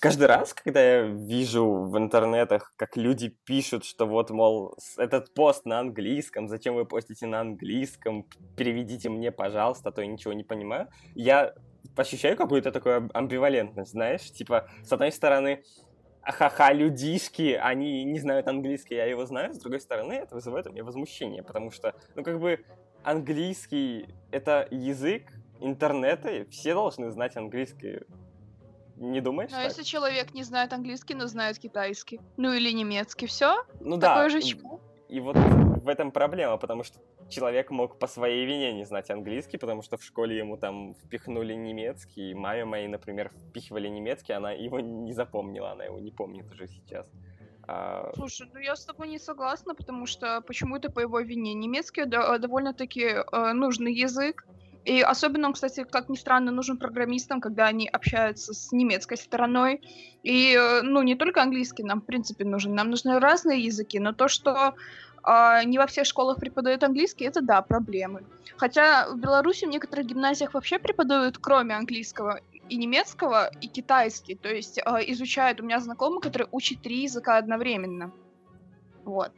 Каждый раз, когда я вижу в интернетах, как люди пишут, что вот, мол, этот пост на английском, зачем вы постите на английском, переведите мне, пожалуйста, а то я ничего не понимаю, я ощущаю какую-то такую амбивалентность, знаешь, типа, с одной стороны, ха-ха, людишки, они не знают английский, я его знаю, с другой стороны, это вызывает у меня возмущение, потому что, ну, как бы, английский — это язык интернета, все должны знать английский. Не думаешь? Но так? если человек не знает английский, но знает китайский, ну или немецкий, все? Ну Такое да. же и- чмо. И вот в этом проблема, потому что человек мог по своей вине не знать английский, потому что в школе ему там впихнули немецкий. Маме моей, например, впихивали немецкий, она его не запомнила, она его не помнит уже сейчас. А, Слушай, ну я с тобой не согласна, потому что почему это по его вине? Немецкий да- довольно-таки э, нужный язык. И особенно кстати, как ни странно, нужен программистам, когда они общаются с немецкой стороной. И, э, ну, не только английский нам, в принципе, нужен. Нам нужны разные языки, но то, что а, не во всех школах преподают английский, это, да, проблемы. Хотя в Беларуси в некоторых гимназиях вообще преподают, кроме английского, и немецкого, и китайский. То есть а, изучают. У меня знакомый, который учит три языка одновременно. Вот.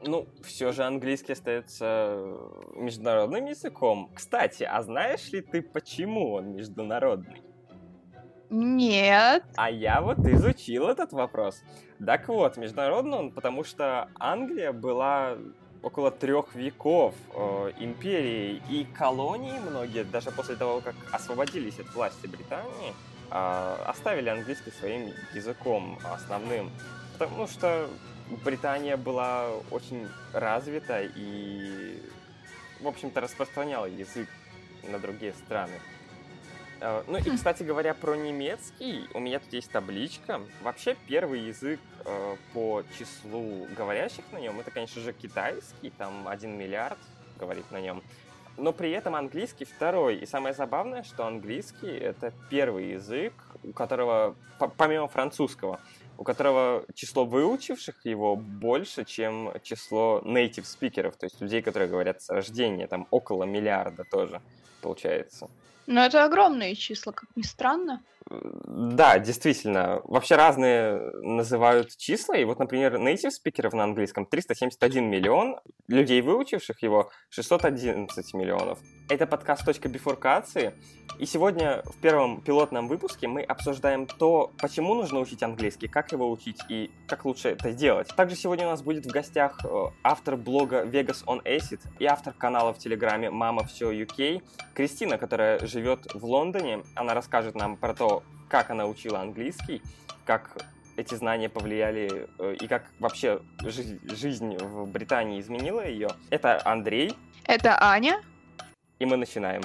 Ну, все же английский остается международным языком. Кстати, а знаешь ли ты, почему он международный? Нет. А я вот изучил этот вопрос. Так вот, международный он, потому что Англия была около трех веков э, империей, и колонии многие, даже после того, как освободились от власти Британии, э, оставили английский своим языком основным. Потому что Британия была очень развита и, в общем-то, распространяла язык на другие страны. Э, Ну и, кстати говоря, про немецкий, у меня тут есть табличка. Вообще первый язык э, по числу говорящих на нем, это, конечно же, китайский, там 1 миллиард говорит на нем. Но при этом английский второй. И самое забавное, что английский это первый язык, у которого, по- помимо французского, у которого число выучивших его больше, чем число native спикеров, то есть людей, которые говорят с рождения, там около миллиарда тоже получается. Но это огромные числа, как ни странно. Да, действительно. Вообще разные называют числа. И вот, например, native спикеров на английском 371 миллион, людей, выучивших его, 611 миллионов. Это подкаст «Точка бифуркации». И сегодня в первом пилотном выпуске мы обсуждаем то, почему нужно учить английский, как его учить и как лучше это делать. Также сегодня у нас будет в гостях э, автор блога Vegas on Acid и автор канала в Телеграме «Мама все UK» Кристина, которая живет в Лондоне. Она расскажет нам про то, как она учила английский, как эти знания повлияли э, и как вообще жи- жизнь в Британии изменила ее. Это Андрей, Это Аня. и мы начинаем.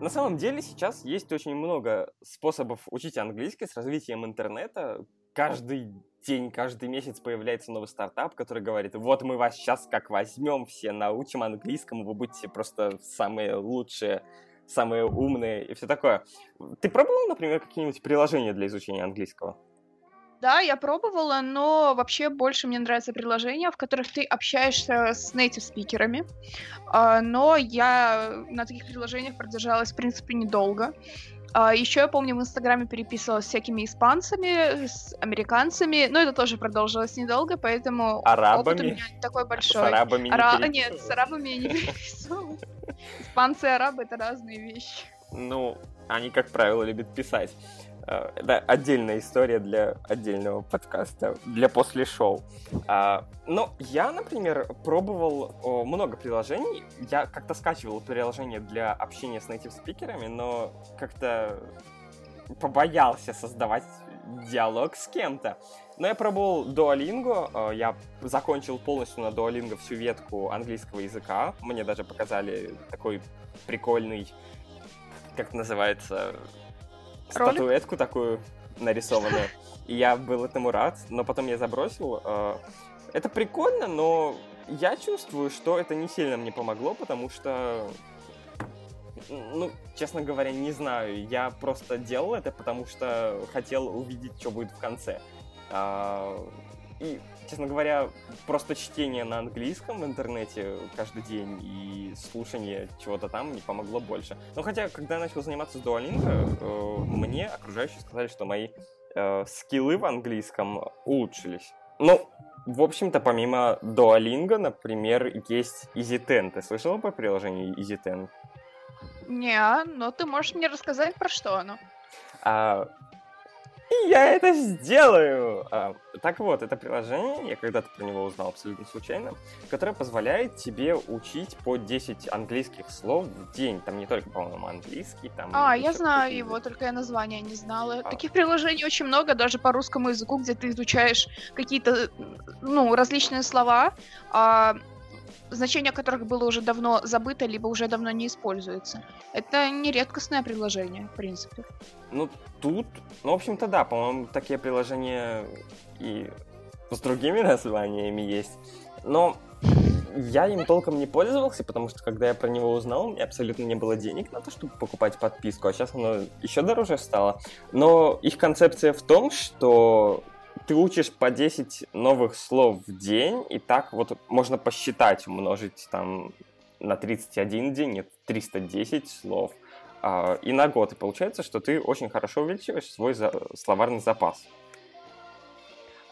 На самом деле сейчас есть очень много способов учить английский с развитием интернета. Каждый день, каждый месяц появляется новый стартап, который говорит, вот мы вас сейчас как возьмем все, научим английскому, вы будете просто самые лучшие, самые умные и все такое. Ты пробовал, например, какие-нибудь приложения для изучения английского? Да, я пробовала, но вообще больше мне нравятся приложения, в которых ты общаешься с native спикерами. А, но я на таких приложениях продержалась, в принципе, недолго. А, еще я помню, в Инстаграме переписывалась с всякими испанцами, с американцами, но это тоже продолжилось недолго, поэтому опыт у Арабами? меня не такой С большой. арабами не Ара- Нет, с арабами я не переписывалась. Испанцы и арабы — это разные вещи. Ну, они, как правило, любят писать. Э, Это отдельная история для отдельного подкаста, для после шоу. А, Но я, например, пробовал много приложений. Я как-то скачивал приложение для общения с native спикерами, но как-то побоялся создавать диалог с кем-то. Но я пробовал Duolingo, э, я закончил полностью на Duolingo всю ветку английского языка. Мне даже показали такой прикольный, как называется, Ролик? статуэтку такую нарисованную. И я был этому рад, но потом я забросил. Э, Это прикольно, но я чувствую, что это не сильно мне помогло, потому что ну, честно говоря, не знаю. Я просто делал это, потому что хотел увидеть, что будет в конце. А, И честно говоря, просто чтение на английском в интернете каждый день и слушание чего-то там не помогло больше. Но хотя, когда я начал заниматься с Duolingo, э, мне окружающие сказали, что мои э, скиллы в английском улучшились. Ну, в общем-то, помимо Duolingo, например, есть EasyTen. Ты слышала про приложение EasyTen? Не, но ты можешь мне рассказать, про что оно? А, и я это сделаю! А, так вот, это приложение, я когда-то про него узнал абсолютно случайно, которое позволяет тебе учить по 10 английских слов в день. Там не только, по-моему, английский, там... А, я знаю его, только я название не знала. А. Таких приложений очень много, даже по русскому языку, где ты изучаешь какие-то, ну, различные слова, а значение которых было уже давно забыто, либо уже давно не используется. Это не редкостное приложение, в принципе. Ну, тут, ну, в общем-то, да, по-моему, такие приложения и с другими названиями есть. Но я им толком не пользовался, потому что когда я про него узнал, у меня абсолютно не было денег на то, чтобы покупать подписку, а сейчас оно еще дороже стало. Но их концепция в том, что ты учишь по 10 новых слов в день, и так вот можно посчитать, умножить там на 31 день, нет, 310 слов, а, и на год. И получается, что ты очень хорошо увеличиваешь свой за- словарный запас.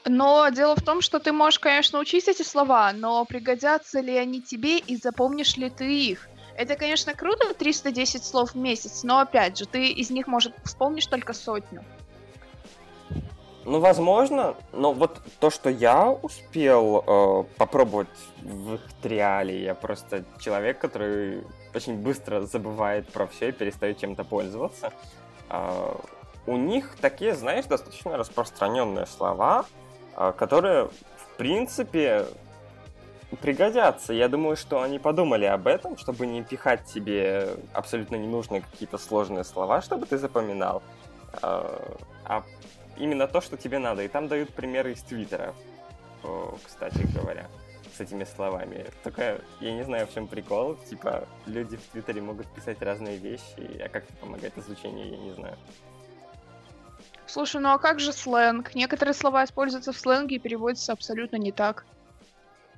Но дело в том, что ты можешь, конечно, учить эти слова, но пригодятся ли они тебе и запомнишь ли ты их? Это, конечно, круто, 310 слов в месяц, но опять же, ты из них, может, вспомнишь только сотню. Ну, возможно, но вот то, что я успел э, попробовать в триале, я просто человек, который очень быстро забывает про все и перестает чем-то пользоваться. Э, у них такие, знаешь, достаточно распространенные слова, э, которые, в принципе, пригодятся. Я думаю, что они подумали об этом, чтобы не пихать себе абсолютно ненужные какие-то сложные слова, чтобы ты запоминал. Э, а именно то, что тебе надо. И там дают примеры из Твиттера, кстати говоря, с этими словами. Только я не знаю, в чем прикол. Типа, люди в Твиттере могут писать разные вещи, а как это помогает изучению, я не знаю. Слушай, ну а как же сленг? Некоторые слова используются в сленге и переводятся абсолютно не так.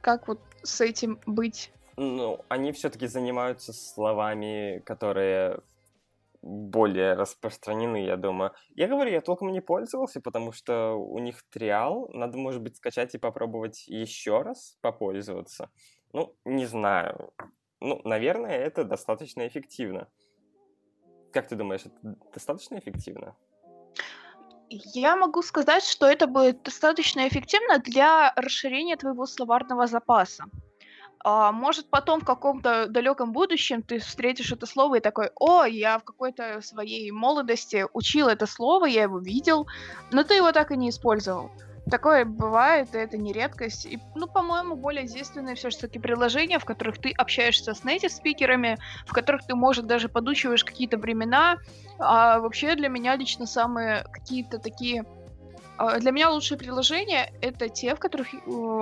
Как вот с этим быть? Ну, они все-таки занимаются словами, которые более распространены, я думаю. Я говорю, я толком не пользовался, потому что у них триал. Надо, может быть, скачать и попробовать еще раз попользоваться. Ну, не знаю. Ну, наверное, это достаточно эффективно. Как ты думаешь, это достаточно эффективно? Я могу сказать, что это будет достаточно эффективно для расширения твоего словарного запаса. А, может, потом в каком-то далеком будущем ты встретишь это слово и такой, о, я в какой-то своей молодости учил это слово, я его видел, но ты его так и не использовал. Такое бывает, и это не редкость. И, ну, по-моему, более действенные все-таки приложения, в которых ты общаешься с native спикерами, в которых ты, может, даже подучиваешь какие-то времена. А вообще для меня лично самые какие-то такие для меня лучшие приложения это те, в которых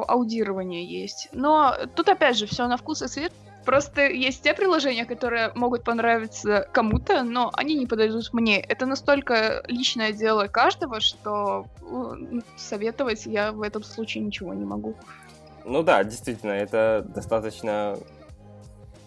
аудирование есть. Но тут опять же все на вкус и цвет. Просто есть те приложения, которые могут понравиться кому-то, но они не подойдут мне. Это настолько личное дело каждого, что советовать я в этом случае ничего не могу. Ну да, действительно, это достаточно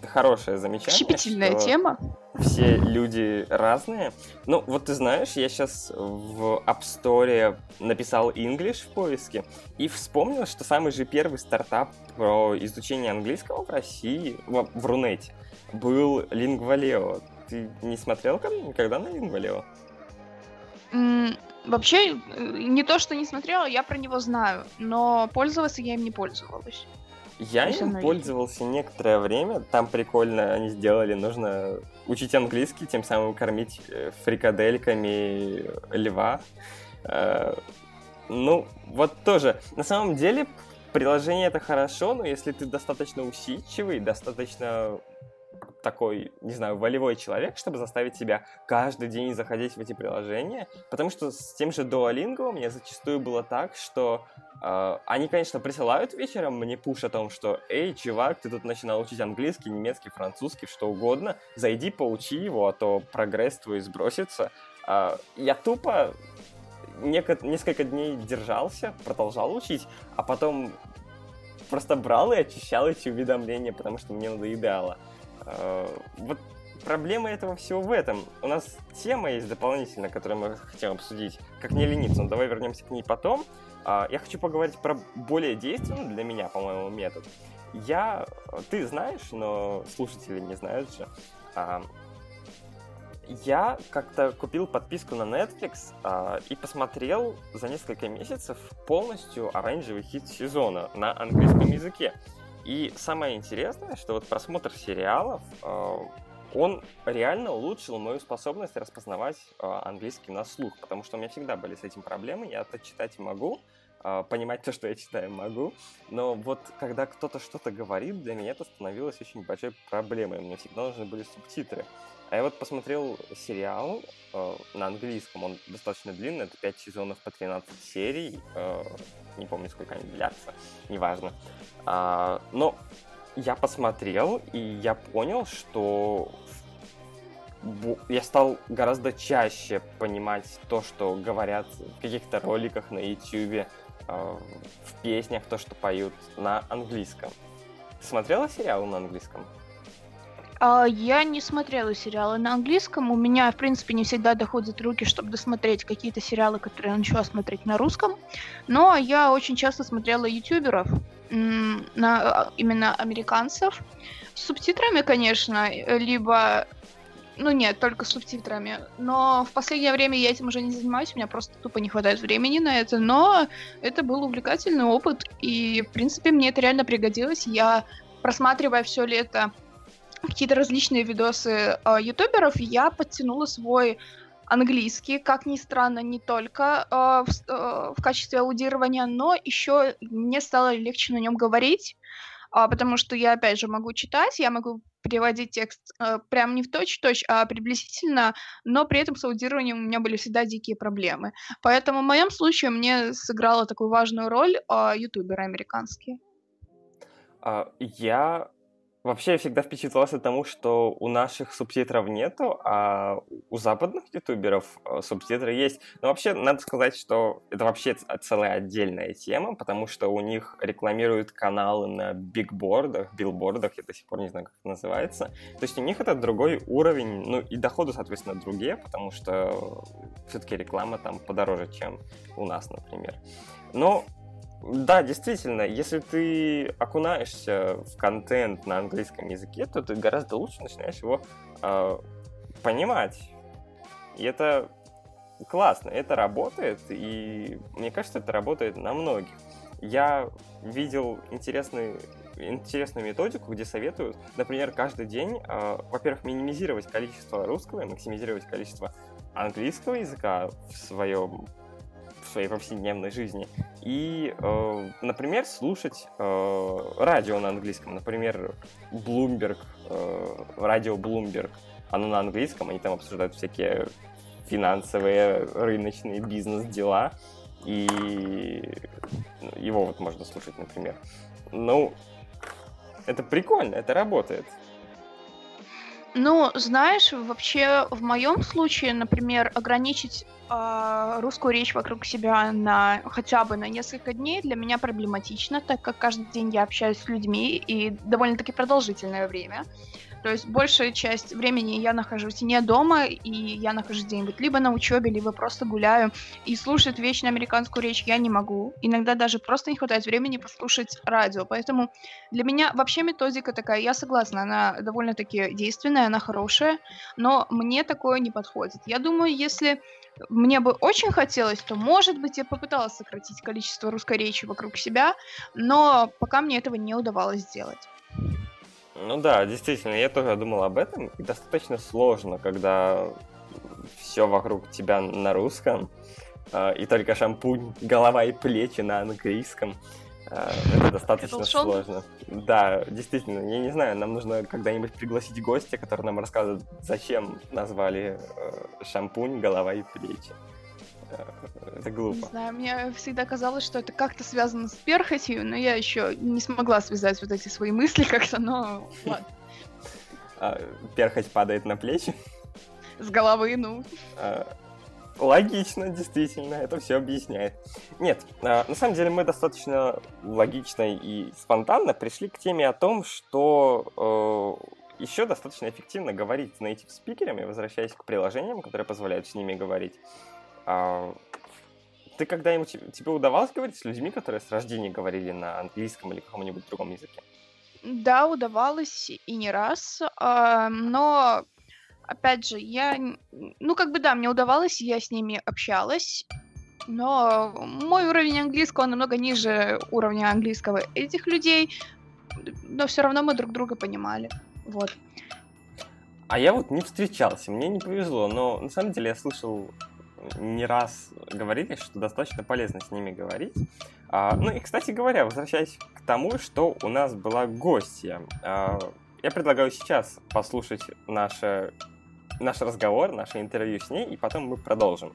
хорошее замечание. Щепетильная тема. Все люди разные. Ну, вот ты знаешь, я сейчас в App Store написал English в поиске и вспомнил, что самый же первый стартап про изучение английского в России, в, в Рунете, был Lingvaleo. Ты не смотрел никогда на Lingvaleo? Mm, вообще, э, не то, что не смотрела, я про него знаю, но пользоваться я им не пользовалась. Я им пользовался некоторое время. Там прикольно они сделали. Нужно учить английский, тем самым кормить э, фрикадельками льва. Э, ну, вот тоже. На самом деле, приложение это хорошо, но если ты достаточно усидчивый, достаточно такой, не знаю, волевой человек, чтобы заставить себя каждый день заходить в эти приложения. Потому что с тем же Duolingo у меня зачастую было так, что э, они, конечно, присылают вечером мне пуш о том, что «Эй, чувак, ты тут начинал учить английский, немецкий, французский, что угодно, зайди, поучи его, а то прогресс твой сбросится». Э, я тупо несколько дней держался, продолжал учить, а потом просто брал и очищал эти уведомления, потому что мне надоедало. Э, вот проблема этого всего в этом. У нас тема есть дополнительная, которую мы хотим обсудить, как не лениться, но давай вернемся к ней потом. А, я хочу поговорить про более действенный для меня, по-моему, метод. Я, ты знаешь, но слушатели не знают же, а, я как-то купил подписку на Netflix а, и посмотрел за несколько месяцев полностью оранжевый хит сезона на английском языке. И самое интересное, что вот просмотр сериалов, а, он реально улучшил мою способность распознавать а, английский на слух, потому что у меня всегда были с этим проблемы, я это читать могу, понимать то, что я читаю, могу. Но вот когда кто-то что-то говорит, для меня это становилось очень большой проблемой. Мне всегда нужны были субтитры. А я вот посмотрел сериал э, на английском, он достаточно длинный, это 5 сезонов по 13 серий, э, не помню, сколько они длятся, неважно. А, но я посмотрел, и я понял, что я стал гораздо чаще понимать то, что говорят в каких-то роликах на YouTube, в песнях, то, что поют на английском. Ты смотрела сериалы на английском? А, я не смотрела сериалы на английском. У меня, в принципе, не всегда доходят руки, чтобы досмотреть какие-то сериалы, которые я начала смотреть на русском. Но я очень часто смотрела ютуберов, а, именно американцев. С субтитрами, конечно, либо ну нет, только с субтитрами. Но в последнее время я этим уже не занимаюсь, у меня просто тупо не хватает времени на это. Но это был увлекательный опыт, и, в принципе, мне это реально пригодилось. Я, просматривая все лето какие-то различные видосы э, ютуберов, я подтянула свой английский, как ни странно, не только э, в, э, в качестве аудирования, но еще мне стало легче на нем говорить, э, потому что я, опять же, могу читать, я могу переводить текст э, прям не в точь-точь, а приблизительно, но при этом с аудированием у меня были всегда дикие проблемы. Поэтому в моем случае мне сыграла такую важную роль э, ютуберы американские. Uh, я Вообще, я всегда впечатлялся тому, что у наших субтитров нету, а у западных ютуберов э, субтитры есть. Но вообще, надо сказать, что это вообще целая отдельная тема, потому что у них рекламируют каналы на бигбордах, билбордах, я до сих пор не знаю, как это называется. То есть у них это другой уровень, ну и доходы, соответственно, другие, потому что все-таки реклама там подороже, чем у нас, например. Но да, действительно, если ты окунаешься в контент на английском языке, то ты гораздо лучше начинаешь его э, понимать. И это классно, это работает, и мне кажется, это работает на многих. Я видел интересный, интересную методику, где советуют, например, каждый день, э, во-первых, минимизировать количество русского и максимизировать количество английского языка в своем своей повседневной жизни. И, э, например, слушать э, радио на английском. Например, Bloomberg, э, радио Bloomberg. Оно на английском, они там обсуждают всякие финансовые, рыночные бизнес-дела. И его вот можно слушать, например. Ну, это прикольно, это работает. Ну, знаешь, вообще в моем случае, например, ограничить э, русскую речь вокруг себя на хотя бы на несколько дней для меня проблематично, так как каждый день я общаюсь с людьми и довольно-таки продолжительное время. То есть большая часть времени я нахожусь не дома, и я нахожусь где-нибудь либо на учебе, либо просто гуляю. И слушать вечно американскую речь я не могу. Иногда даже просто не хватает времени послушать радио. Поэтому для меня вообще методика такая, я согласна, она довольно-таки действенная, она хорошая, но мне такое не подходит. Я думаю, если мне бы очень хотелось, то, может быть, я попыталась сократить количество русской речи вокруг себя, но пока мне этого не удавалось сделать. Ну да, действительно, я тоже думал об этом. И достаточно сложно, когда все вокруг тебя на русском, э, и только шампунь, голова и плечи на английском. Э, это достаточно сложно. Да, действительно, я не знаю, нам нужно когда-нибудь пригласить гостя, который нам расскажет, зачем назвали э, шампунь, голова и плечи. Это глупо. Не знаю, мне всегда казалось, что это как-то связано с перхотью, но я еще не смогла связать вот эти свои мысли как-то, но ладно. А, перхоть падает на плечи? С головы, ну. А, Логично, действительно, это все объясняет. Нет, а, на самом деле мы достаточно логично и спонтанно пришли к теме о том, что э, еще достаточно эффективно говорить с native спикерами, возвращаясь к приложениям, которые позволяют с ними говорить. А, ты когда-нибудь тебе удавалось говорить с людьми, которые с рождения говорили на английском или каком-нибудь другом языке? Да, удавалось и не раз, а, но опять же, я, ну как бы да, мне удавалось, я с ними общалась, но мой уровень английского намного ниже уровня английского этих людей, но все равно мы друг друга понимали, вот. А я вот не встречался, мне не повезло, но на самом деле я слышал не раз говорили, что достаточно полезно с ними говорить. А, ну и, кстати говоря, возвращаясь к тому, что у нас была гостья, а, я предлагаю сейчас послушать наше, наш разговор, наше интервью с ней, и потом мы продолжим.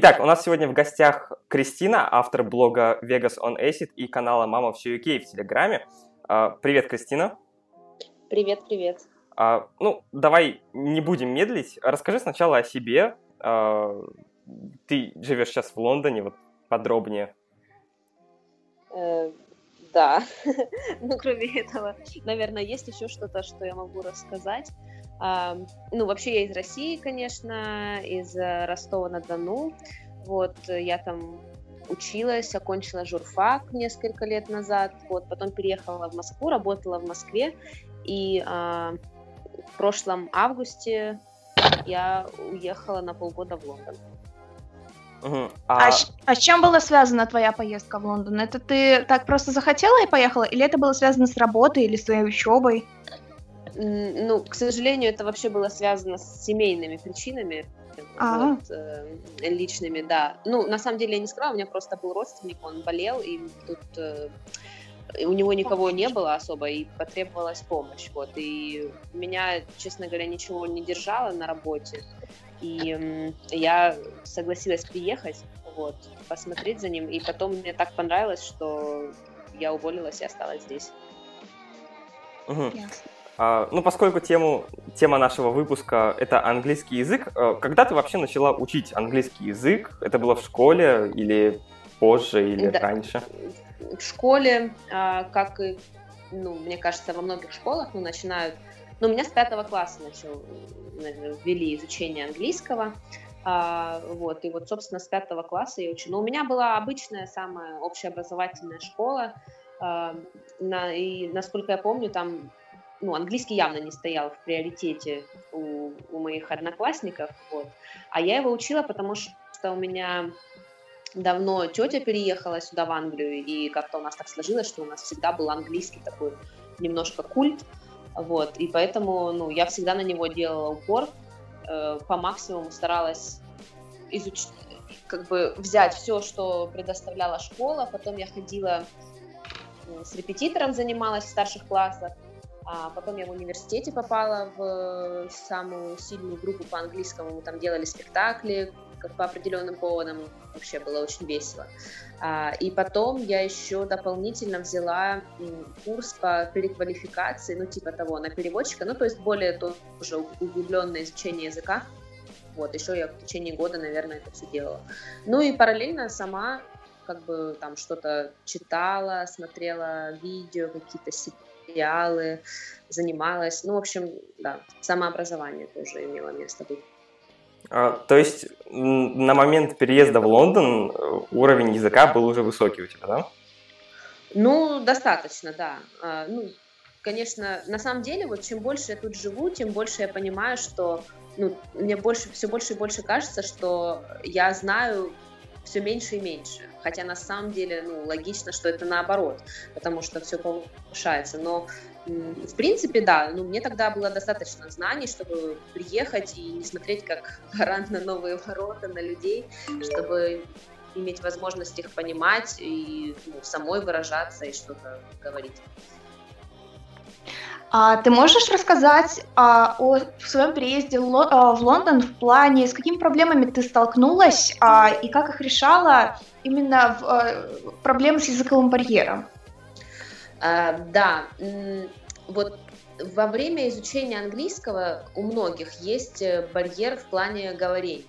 Итак, у нас сегодня в гостях Кристина, автор блога Vegas on Acid и канала Мама все UK в Телеграме. А, привет, Кристина. Привет, привет. А, ну, давай не будем медлить. Расскажи сначала о себе. А, ты живешь сейчас в Лондоне, вот подробнее. Э, да. ну, кроме этого, наверное, есть еще что-то, что я могу рассказать. Ну, вообще я из России, конечно, из э, Ростова-на-Дону. Вот, я там училась, окончила журфак несколько лет назад, вот, потом переехала в Москву, работала в Москве, и а, в прошлом августе я уехала на полгода в Лондон. Угу. А... А, а с чем была связана твоя поездка в Лондон? Это ты так просто захотела и поехала, или это было связано с работой или с твоей учебой? Ну, к сожалению, это вообще было связано с семейными причинами, а. вот, э, личными, да. Ну, на самом деле я не сказала, у меня просто был родственник, он болел, и тут э, у него никого не было особо, и потребовалась помощь, вот. И меня, честно говоря, ничего не держало на работе, и э, я согласилась приехать, вот, посмотреть за ним, и потом мне так понравилось, что я уволилась и осталась здесь. Угу. Ясно. А, ну, поскольку тему, тема нашего выпуска — это английский язык, э, когда ты вообще начала учить английский язык? Это было в школе или позже, или да. раньше? В школе, а, как и, ну, мне кажется, во многих школах, ну, начинают... Ну, у меня с пятого класса начал, ввели изучение английского, а, вот, и вот, собственно, с пятого класса я учу. Но у меня была обычная самая общеобразовательная школа, на, и, насколько я помню, там ну, английский явно не стоял в приоритете у, у моих одноклассников, вот. А я его учила, потому что у меня давно тетя переехала сюда, в Англию, и как-то у нас так сложилось, что у нас всегда был английский такой немножко культ, вот, и поэтому, ну, я всегда на него делала упор, э, по максимуму старалась изучить, как бы взять все, что предоставляла школа, потом я ходила э, с репетитором занималась в старших классах, а потом я в университете попала в самую сильную группу по английскому. Мы там делали спектакли по определенным поводам. Вообще было очень весело. А, и потом я еще дополнительно взяла курс по переквалификации, ну типа того, на переводчика. Ну то есть более тоже углубленное изучение языка. Вот, еще я в течение года, наверное, это все делала. Ну и параллельно сама как бы там что-то читала, смотрела видео, какие-то сериалы, занималась. Ну, в общем, да, самообразование тоже имело место быть. А, то есть на момент переезда в Лондон э, уровень языка был уже высокий у тебя, да? Ну, достаточно, да. А, ну, конечно, на самом деле, вот чем больше я тут живу, тем больше я понимаю, что ну, мне больше, все больше и больше кажется, что я знаю все меньше и меньше. Хотя на самом деле, ну, логично, что это наоборот, потому что все повышается. Но в принципе, да, ну, мне тогда было достаточно знаний, чтобы приехать и не смотреть как гарант на новые ворота, на людей, чтобы иметь возможность их понимать и ну, самой выражаться и что-то говорить. А ты можешь рассказать а, о своем приезде а, в Лондон в плане, с какими проблемами ты столкнулась а, и как их решала именно в, а, проблемы с языковым барьером? А, да, вот во время изучения английского у многих есть э, барьер в плане говорения.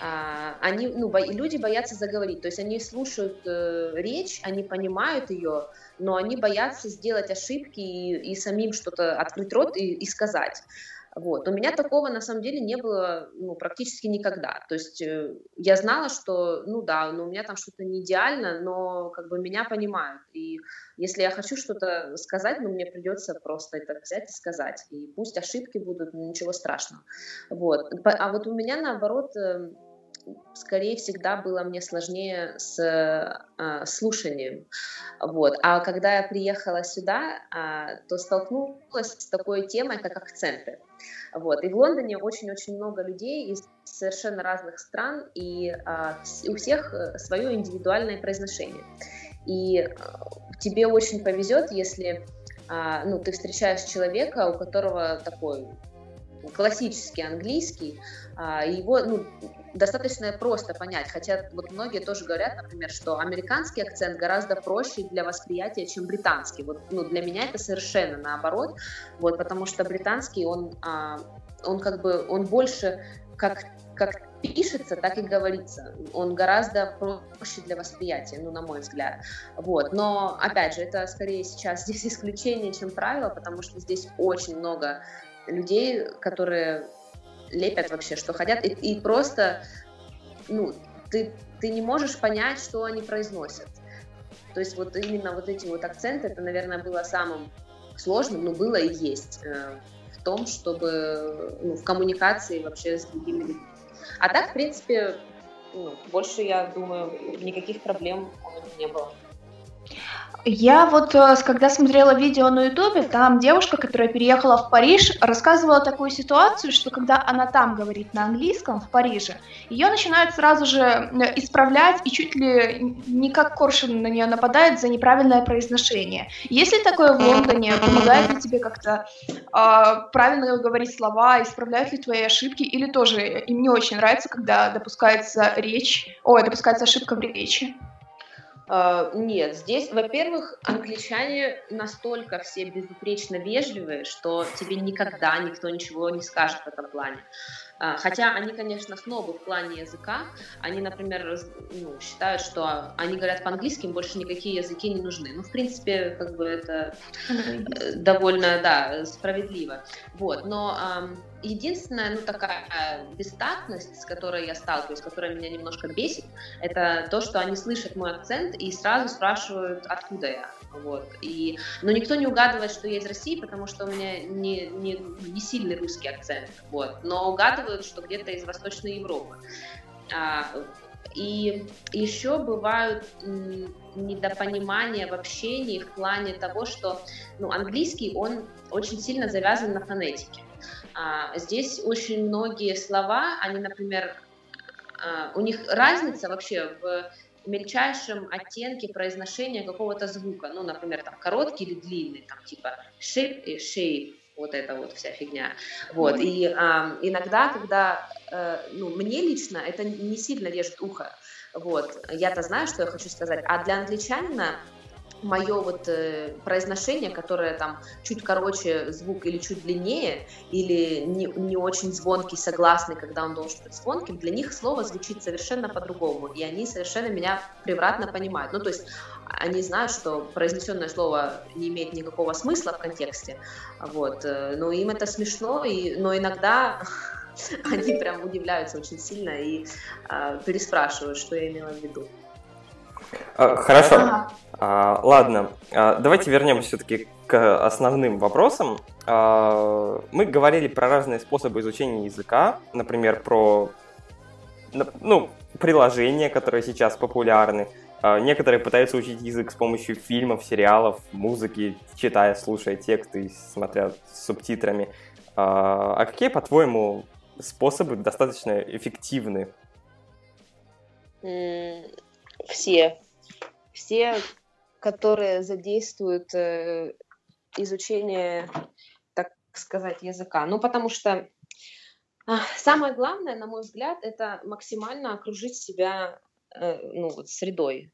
А, они, ну, люди боятся заговорить, то есть они слушают э, речь, они понимают ее, но они боятся сделать ошибки и, и самим что-то открыть рот и, и сказать. Вот. У меня такого на самом деле не было ну, практически никогда. То есть э, я знала, что, ну да, ну, у меня там что-то не идеально, но как бы меня понимают. И если я хочу что-то сказать, ну мне придется просто это взять и сказать. И пусть ошибки будут, ничего страшного. Вот. А вот у меня наоборот эм, скорее всегда было мне сложнее с э, слушанием. Вот. А когда я приехала сюда, э, то столкнулась с такой темой, как акценты. Вот. И в Лондоне очень-очень много людей из совершенно разных стран, и э, у всех свое индивидуальное произношение. И э, тебе очень повезет, если э, ну, ты встречаешь человека, у которого такой классический английский, а, его ну, достаточно просто понять, хотя вот многие тоже говорят, например, что американский акцент гораздо проще для восприятия, чем британский. Вот ну, для меня это совершенно наоборот, вот, потому что британский, он, а, он как бы, он больше как, как пишется, так и говорится. Он гораздо проще для восприятия, ну, на мой взгляд. Вот. Но, опять же, это скорее сейчас здесь исключение, чем правило, потому что здесь очень много людей, которые лепят вообще, что хотят, и, и просто, ну, ты, ты не можешь понять, что они произносят. То есть вот именно вот эти вот акценты, это, наверное, было самым сложным, но было и есть э, в том, чтобы, ну, в коммуникации вообще с другими людьми. А так, в принципе, ну, больше, я думаю, никаких проблем не было. Я вот, э, когда смотрела видео на Ютубе, там девушка, которая переехала в Париж, рассказывала такую ситуацию, что когда она там говорит на английском, в Париже, ее начинают сразу же э, исправлять и чуть ли не как коршун на нее нападает за неправильное произношение. Если такое в Лондоне, помогает ли тебе как-то э, правильно говорить слова, исправляют ли твои ошибки, или тоже им не очень нравится, когда допускается речь, ой, допускается ошибка в речи? Uh, нет, здесь, во-первых, англичане настолько все безупречно вежливые, что тебе никогда никто ничего не скажет в этом плане. Uh, хотя они, конечно, снобы в плане языка. Они, например, ну, считают, что они говорят по-английски, им больше никакие языки не нужны. Ну, в принципе, как бы это э, довольно, да, справедливо. Вот, но единственная, ну, такая бестактность, с которой я сталкиваюсь, которая меня немножко бесит, это то, что они слышат мой акцент и сразу спрашивают, откуда я. Вот. И, но никто не угадывает, что я из России, потому что у меня не, не, не сильный русский акцент. Вот. Но угадывают, что где-то из Восточной Европы. А, и еще бывают недопонимания в общении в плане того, что ну, английский, он очень сильно завязан на фонетике. А, здесь очень многие слова, они, например, а, у них разница вообще в мельчайшем оттенке произношения какого-то звука, ну, например, там короткий или длинный, там типа shape и shape, вот эта вот вся фигня. Вот, и а, иногда, когда, э, ну, мне лично это не сильно режет ухо, вот, я-то знаю, что я хочу сказать, а для англичанина мое вот э, произношение, которое там чуть короче звук или чуть длиннее, или не, не очень звонкий, согласный, когда он должен быть звонким, для них слово звучит совершенно по-другому, и они совершенно меня превратно понимают. Ну, то есть они знают, что произнесенное слово не имеет никакого смысла в контексте, вот, э, но им это смешно, и, но иногда они прям удивляются очень сильно и э, переспрашивают, что я имела в виду. А, хорошо. А, ладно, а, давайте вернемся все-таки к основным вопросам. А, мы говорили про разные способы изучения языка, например, про ну, приложения, которые сейчас популярны. А, некоторые пытаются учить язык с помощью фильмов, сериалов, музыки, читая, слушая тексты, смотря с субтитрами. А, а какие, по-твоему, способы достаточно эффективны? Все. Все, которые задействуют э, изучение, так сказать, языка? Ну, потому что а, самое главное, на мой взгляд, это максимально окружить себя э, ну, вот, средой.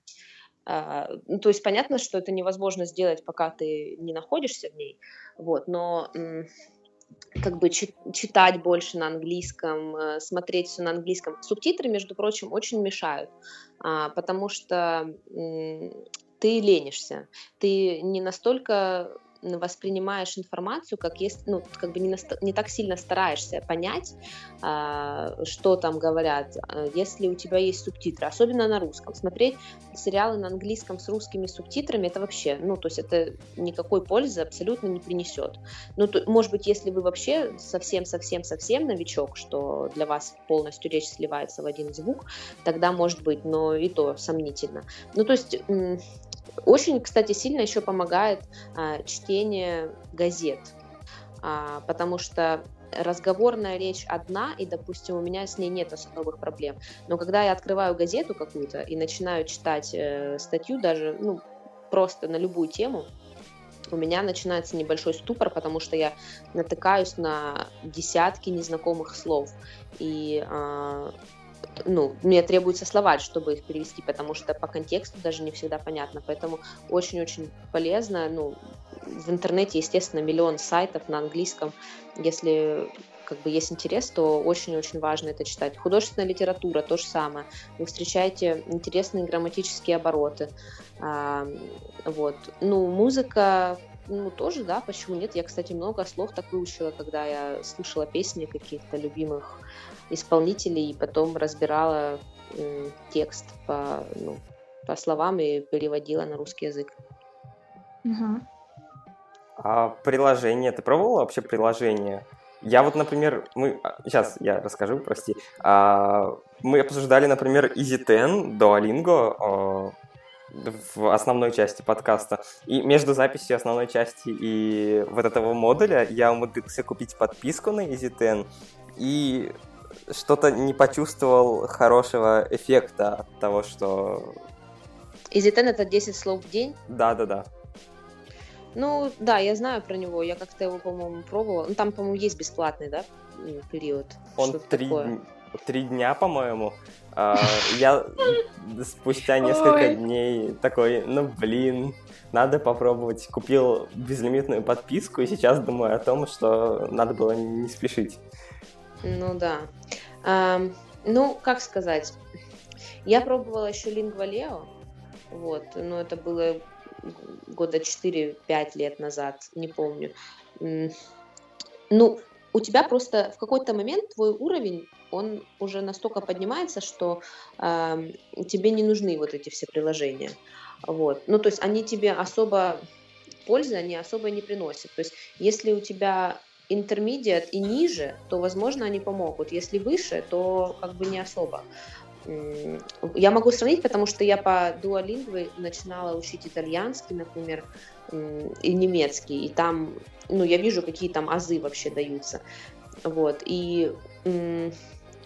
А, ну, то есть понятно, что это невозможно сделать, пока ты не находишься в ней, вот, но как бы читать больше на английском, э, смотреть все на английском. Субтитры, между прочим, очень мешают, а, потому что ты ленишься, ты не настолько воспринимаешь информацию, как есть, ну, как бы не, наста- не так сильно стараешься понять, а, что там говорят, а, если у тебя есть субтитры, особенно на русском. Смотреть сериалы на английском с русскими субтитрами, это вообще, ну, то есть это никакой пользы абсолютно не принесет. Ну, то, может быть, если вы вообще совсем-совсем-совсем новичок, что для вас полностью речь сливается в один звук, тогда может быть, но и то сомнительно. Ну, то есть очень, кстати, сильно еще помогает а, чтение газет, а, потому что разговорная речь одна, и, допустим, у меня с ней нет особых проблем. Но когда я открываю газету какую-то и начинаю читать э, статью, даже, ну, просто на любую тему, у меня начинается небольшой ступор, потому что я натыкаюсь на десятки незнакомых слов. И э, ну, мне требуется словарь, чтобы их перевести, потому что по контексту даже не всегда понятно. Поэтому очень-очень полезно. Ну, в интернете, естественно, миллион сайтов на английском. Если как бы есть интерес, то очень-очень важно это читать. Художественная литература то же самое. Вы встречаете интересные грамматические обороты. А, вот. Ну, музыка, ну, тоже, да, почему нет? Я, кстати, много слов так выучила, когда я слушала песни каких-то любимых исполнителей и потом разбирала э, текст по, ну, по словам и переводила на русский язык. Угу. А приложение, ты пробовала вообще приложение? Я вот, например, мы... Сейчас а, я расскажу, прости. А, мы обсуждали, например, EasyTen, Duolingo а, в основной части подкаста. И между записью основной части и вот этого модуля я умудрился купить подписку на EasyTen. И что-то не почувствовал хорошего эффекта от того, что... EasyTen это 10 слов в день? Да-да-да. Ну, да, я знаю про него, я как-то его, по-моему, пробовала. Ну, там, по-моему, есть бесплатный, да, период? Он три, три дня, по-моему. А, я спустя несколько дней такой, ну, блин, надо попробовать. Купил безлимитную подписку и сейчас думаю о том, что надо было не спешить. Ну да. А, ну, как сказать, я пробовала еще Lingua вот, но это было года 4-5 лет назад, не помню. Ну, у тебя просто в какой-то момент твой уровень, он уже настолько поднимается, что э, тебе не нужны вот эти все приложения. Вот. Ну, то есть они тебе особо пользы, они особо не приносят. То есть если у тебя intermediate и ниже, то, возможно, они помогут. Если выше, то как бы не особо. Я могу сравнить, потому что я по дуалингве начинала учить итальянский, например, и немецкий, и там, ну, я вижу, какие там азы вообще даются. Вот, и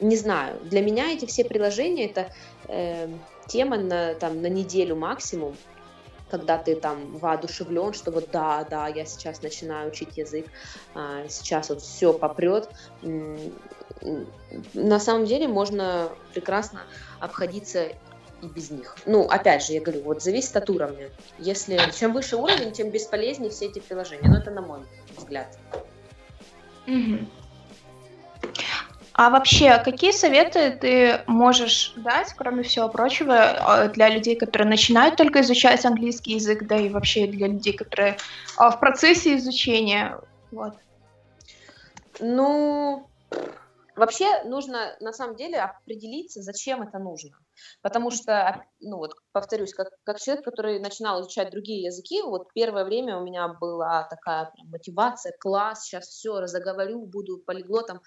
не знаю, для меня эти все приложения это э, тема на, там, на неделю максимум, когда ты там воодушевлен, что вот да, да, я сейчас начинаю учить язык, а, сейчас вот все попрет. На самом деле можно прекрасно обходиться и без них. Ну, опять же, я говорю, вот зависит от уровня. Если чем выше уровень, тем бесполезнее все эти приложения. Но это на мой взгляд. Угу. А вообще, какие советы ты можешь дать, кроме всего прочего, а, для людей, которые начинают только изучать английский язык, да и вообще для людей, которые а, в процессе изучения? Вот. Ну, вообще нужно на самом деле определиться, зачем это нужно. Потому что, ну вот, повторюсь, как, как человек, который начинал изучать другие языки, вот первое время у меня была такая прям мотивация, класс, сейчас все, разоговорю, буду полиглотом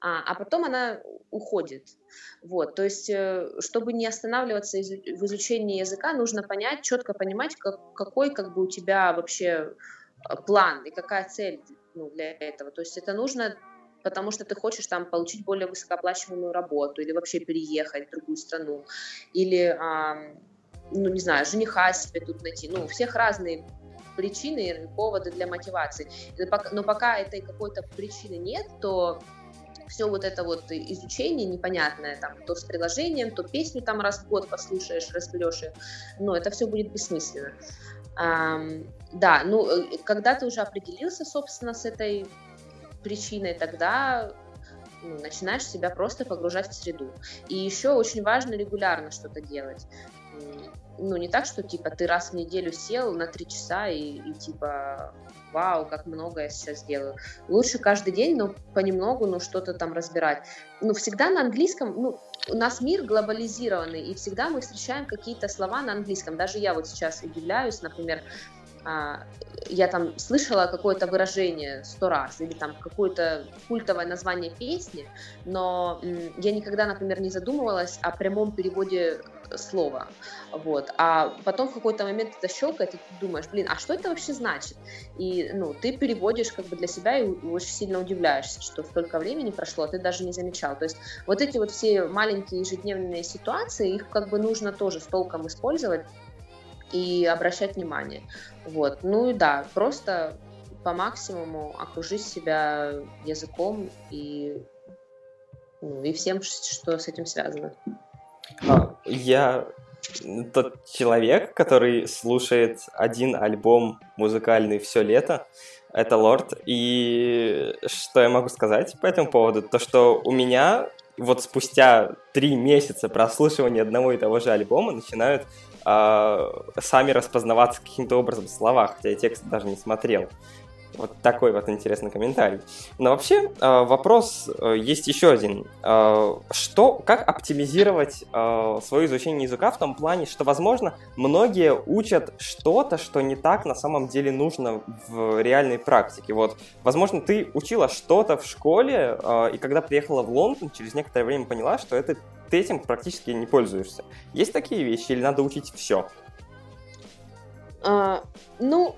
а, а потом она уходит. Вот, то есть, э, чтобы не останавливаться в изучении языка, нужно понять, четко понимать, как, какой как бы у тебя вообще э, план и какая цель ну, для этого. То есть это нужно потому что ты хочешь там получить более высокооплачиваемую работу или вообще переехать в другую страну, или, а, ну, не знаю, жениха себе тут найти. Ну, у всех разные причины, поводы для мотивации. Но пока этой какой-то причины нет, то все вот это вот изучение непонятное, там, то с приложением, то песню там раз в год послушаешь, разберешь ее, но это все будет бессмысленно. Um, да, ну, э, когда ты уже определился, собственно, с этой причиной, тогда ну, начинаешь себя просто погружать в среду. И еще очень важно регулярно что-то делать. Ну, не так, что, типа, ты раз в неделю сел на три часа и, и типа, вау, как много я сейчас делаю. Лучше каждый день, но понемногу, ну, что-то там разбирать. Ну, всегда на английском, ну, у нас мир глобализированный, и всегда мы встречаем какие-то слова на английском. Даже я вот сейчас удивляюсь, например, а, я там слышала какое-то выражение сто раз или там какое-то культовое название песни, но я никогда, например, не задумывалась о прямом переводе слова, вот, а потом в какой-то момент это щелкает, и ты думаешь, блин, а что это вообще значит? И, ну, ты переводишь как бы для себя и очень сильно удивляешься, что столько времени прошло, а ты даже не замечал, то есть вот эти вот все маленькие ежедневные ситуации, их как бы нужно тоже с толком использовать, и обращать внимание. Вот. Ну и да, просто по максимуму окружить себя языком и, ну, и всем, что с этим связано. А, я тот человек, который слушает один альбом музыкальный все лето, это Лорд. И что я могу сказать по этому поводу? То, что у меня вот спустя три месяца прослушивания одного и того же альбома начинают сами распознаваться каким-то образом в словах, хотя я текст даже не смотрел. Вот такой вот интересный комментарий. Но вообще э, вопрос э, есть еще один. Э, что, как оптимизировать свое изучение языка в том плане, что, возможно, многие учат что-то, что не так на самом деле нужно в реальной практике. Вот, возможно, ты учила что-то в школе, и когда приехала в Лондон, через некоторое время поняла, что это ты этим практически не пользуешься. Есть такие вещи или надо учить все? А, ну,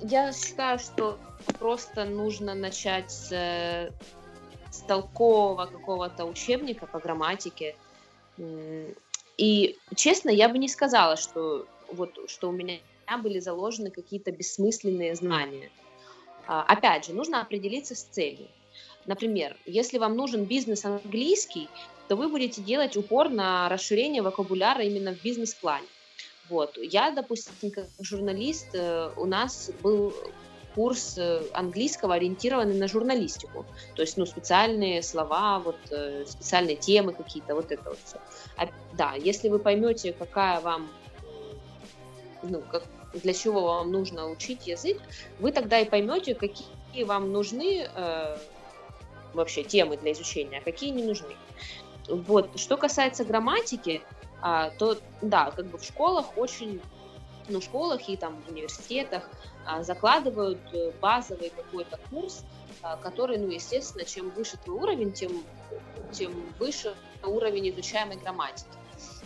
я считаю, что просто нужно начать с, с толкового какого-то учебника по грамматике. И, честно, я бы не сказала, что, вот, что у меня были заложены какие-то бессмысленные знания. А, опять же, нужно определиться с целью. Например, если вам нужен бизнес английский, то вы будете делать упор на расширение вокабуляра именно в бизнес-плане. Вот. Я, допустим, как журналист, э, у нас был курс э, английского, ориентированный на журналистику. То есть, ну, специальные слова, вот, э, специальные темы какие-то, вот это вот все. А, да, если вы поймете, какая вам, ну, как, для чего вам нужно учить язык, вы тогда и поймете, какие вам нужны э, вообще темы для изучения, а какие не нужны. Вот. Что касается грамматики, а, то да, как бы в школах очень, ну, в школах и там в университетах а, закладывают э, базовый какой-то курс, а, который, ну, естественно, чем выше твой уровень, тем, тем выше уровень изучаемой грамматики.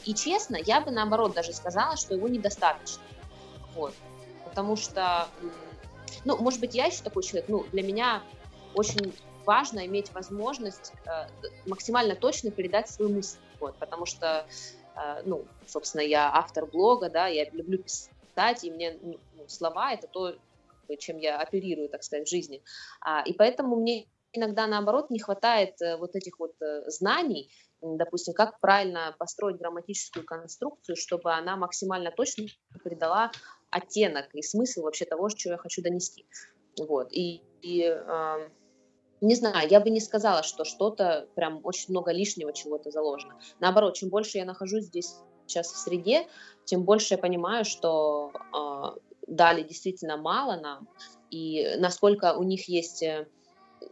И честно, я бы наоборот даже сказала, что его недостаточно. Вот. Потому что, ну, может быть, я еще такой человек, ну, для меня очень важно иметь возможность э, максимально точно передать свою мысль, вот, потому что, э, ну, собственно, я автор блога, да, я люблю писать, и мне ну, слова — это то, чем я оперирую, так сказать, в жизни. А, и поэтому мне иногда, наоборот, не хватает э, вот этих вот знаний, допустим, как правильно построить грамматическую конструкцию, чтобы она максимально точно передала оттенок и смысл вообще того, что я хочу донести. Вот. И, и э, не знаю, я бы не сказала, что что-то прям очень много лишнего чего-то заложено. Наоборот, чем больше я нахожусь здесь сейчас в среде, тем больше я понимаю, что э, дали действительно мало нам, и насколько у них есть э,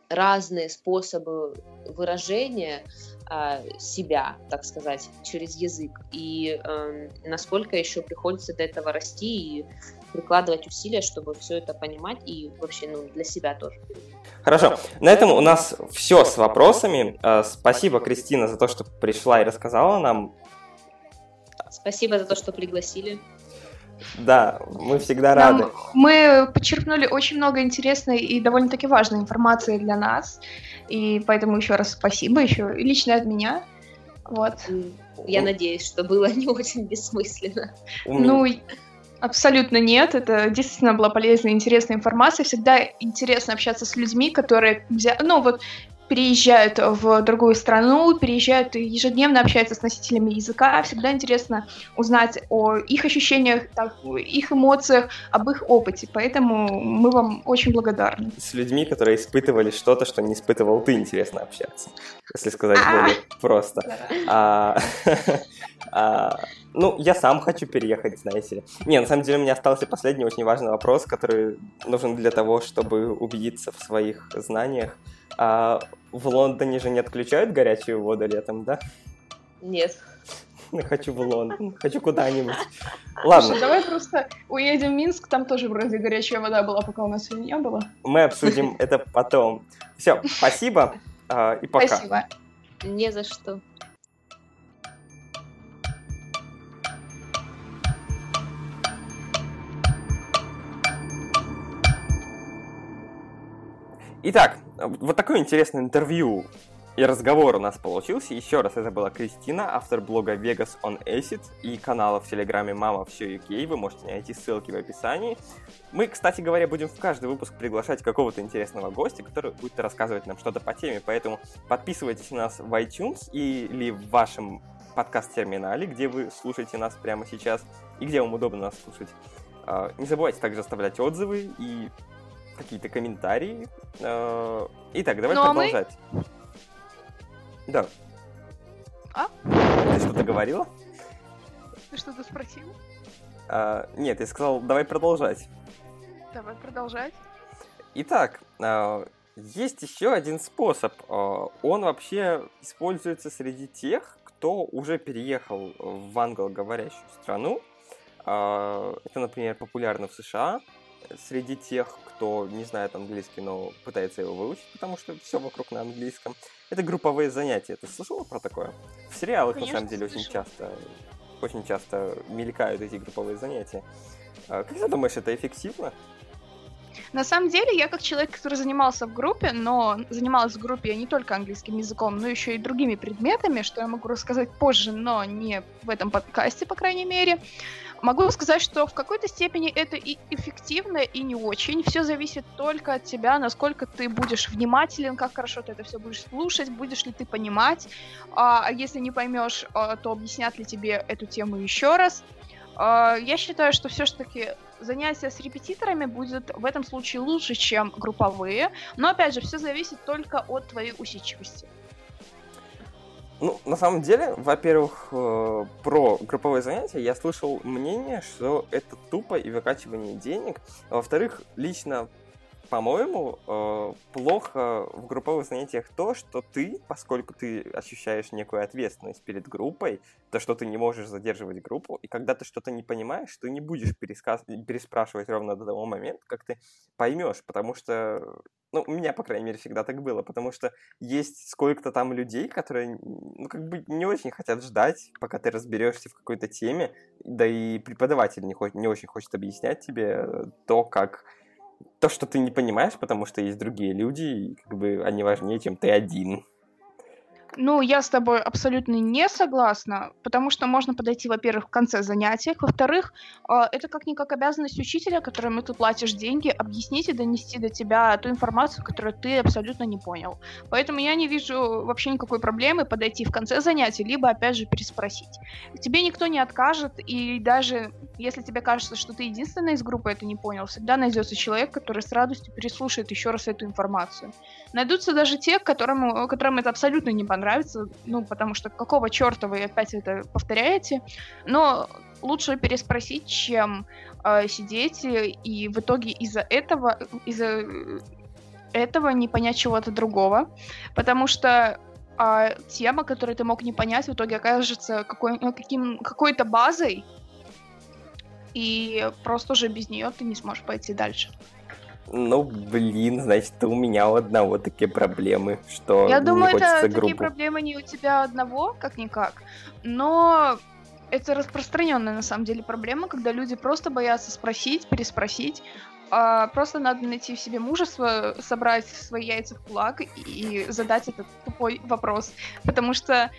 разные способы выражения э, себя, так сказать, через язык, и э, насколько еще приходится до этого расти и прикладывать усилия, чтобы все это понимать и вообще ну, для себя тоже. Хорошо. На этом у нас все с вопросами. Э, спасибо, Кристина, за то, что пришла и рассказала нам. Спасибо за то, что пригласили. Да, мы всегда рады. Нам, мы подчеркнули очень много интересной и довольно-таки важной информации для нас. И поэтому еще раз спасибо, еще лично от меня. Вот. Я надеюсь, что было не очень бессмысленно. Ну, Абсолютно нет. Это действительно была полезная, интересная информация. Всегда интересно общаться с людьми, которые, ну вот, переезжают в другую страну, переезжают и ежедневно общаются с носителями языка. Всегда интересно узнать о их ощущениях, так, их эмоциях, об их опыте. Поэтому мы вам очень благодарны. С людьми, которые испытывали что-то, что не испытывал ты, интересно общаться. Если сказать а! более просто. А, а, ну, я сам хочу переехать, знаете. Не, на самом деле у меня остался последний очень важный вопрос, который нужен для того, чтобы убедиться в своих знаниях. А в Лондоне же не отключают горячую воду летом, да? Нет. Хочу в Лондон, хочу куда-нибудь. Ладно. Слушай, давай просто уедем в Минск, там тоже вроде горячая вода была, пока у нас ее не было. Мы обсудим это потом. Все, спасибо э, и пока. Спасибо. Не за что. Итак, вот такое интересное интервью и разговор у нас получился. Еще раз, это была Кристина, автор блога Vegas on Acid и канала в Телеграме Мама Все UK. Вы можете найти ссылки в описании. Мы, кстати говоря, будем в каждый выпуск приглашать какого-то интересного гостя, который будет рассказывать нам что-то по теме. Поэтому подписывайтесь на нас в iTunes или в вашем подкаст-терминале, где вы слушаете нас прямо сейчас и где вам удобно нас слушать. А, не забывайте также оставлять отзывы и какие-то комментарии. Э, итак, давай ну, продолжать. А мы... Да. А? Ты что-то говорила? Ты что-то спросил? А, нет, я сказал, давай продолжать. Давай продолжать. Итак, а, есть еще один способ. Он вообще используется среди тех, кто уже переехал в англоговорящую страну. Это, например, популярно в США среди тех, кто не знает английский, но пытается его выучить, потому что все вокруг на английском. Это групповые занятия. Ты слышала про такое? В сериалах, Конечно, на самом деле, слышала. очень часто, очень часто мелькают эти групповые занятия. А, как ты думаешь, это эффективно? На самом деле, я как человек, который занимался в группе, но занималась в группе не только английским языком, но еще и другими предметами, что я могу рассказать позже, но не в этом подкасте, по крайней мере. Могу сказать, что в какой-то степени это и эффективно, и не очень. Все зависит только от тебя, насколько ты будешь внимателен, как хорошо ты это все будешь слушать, будешь ли ты понимать. А если не поймешь, а, то объяснят ли тебе эту тему еще раз. А, я считаю, что все-таки занятия с репетиторами будет в этом случае лучше, чем групповые. Но опять же, все зависит только от твоей усидчивости. Ну, на самом деле, во-первых, э, про групповые занятия я слышал мнение, что это тупо и выкачивание денег. А во-вторых, лично по-моему, э, плохо в групповых занятиях то, что ты, поскольку ты ощущаешь некую ответственность перед группой, то, что ты не можешь задерживать группу, и когда ты что-то не понимаешь, ты не будешь пересказ... переспрашивать ровно до того момента, как ты поймешь, потому что, ну, у меня, по крайней мере, всегда так было, потому что есть сколько-то там людей, которые, ну, как бы не очень хотят ждать, пока ты разберешься в какой-то теме, да и преподаватель не, хочет, не очень хочет объяснять тебе то, как то, что ты не понимаешь, потому что есть другие люди, и как бы они важнее, чем ты один. Ну, я с тобой абсолютно не согласна, потому что можно подойти, во-первых, в конце занятия, во-вторых, а, это как-никак обязанность учителя, которому ты платишь деньги, объяснить и донести до тебя ту информацию, которую ты абсолютно не понял. Поэтому я не вижу вообще никакой проблемы подойти в конце занятия, либо, опять же, переспросить. Тебе никто не откажет, и даже если тебе кажется, что ты единственный из группы это не понял, всегда найдется человек, который с радостью переслушает еще раз эту информацию. Найдутся даже те, которым, которым это абсолютно не понравится, нравится, ну, потому что какого черта вы опять это повторяете, но лучше переспросить, чем э, сидеть и в итоге из-за этого, из-за этого не понять чего-то другого, потому что а тема, которую ты мог не понять, в итоге окажется какой, ну, каким, какой-то базой, и просто уже без нее ты не сможешь пойти дальше. Ну, блин, значит, у меня у одного такие проблемы, что Я думаю, это группу. такие проблемы не у тебя одного, как-никак, но это распространенная на самом деле проблема, когда люди просто боятся спросить, переспросить, а просто надо найти в себе мужество, собрать свои яйца в кулак и задать этот тупой вопрос. Потому что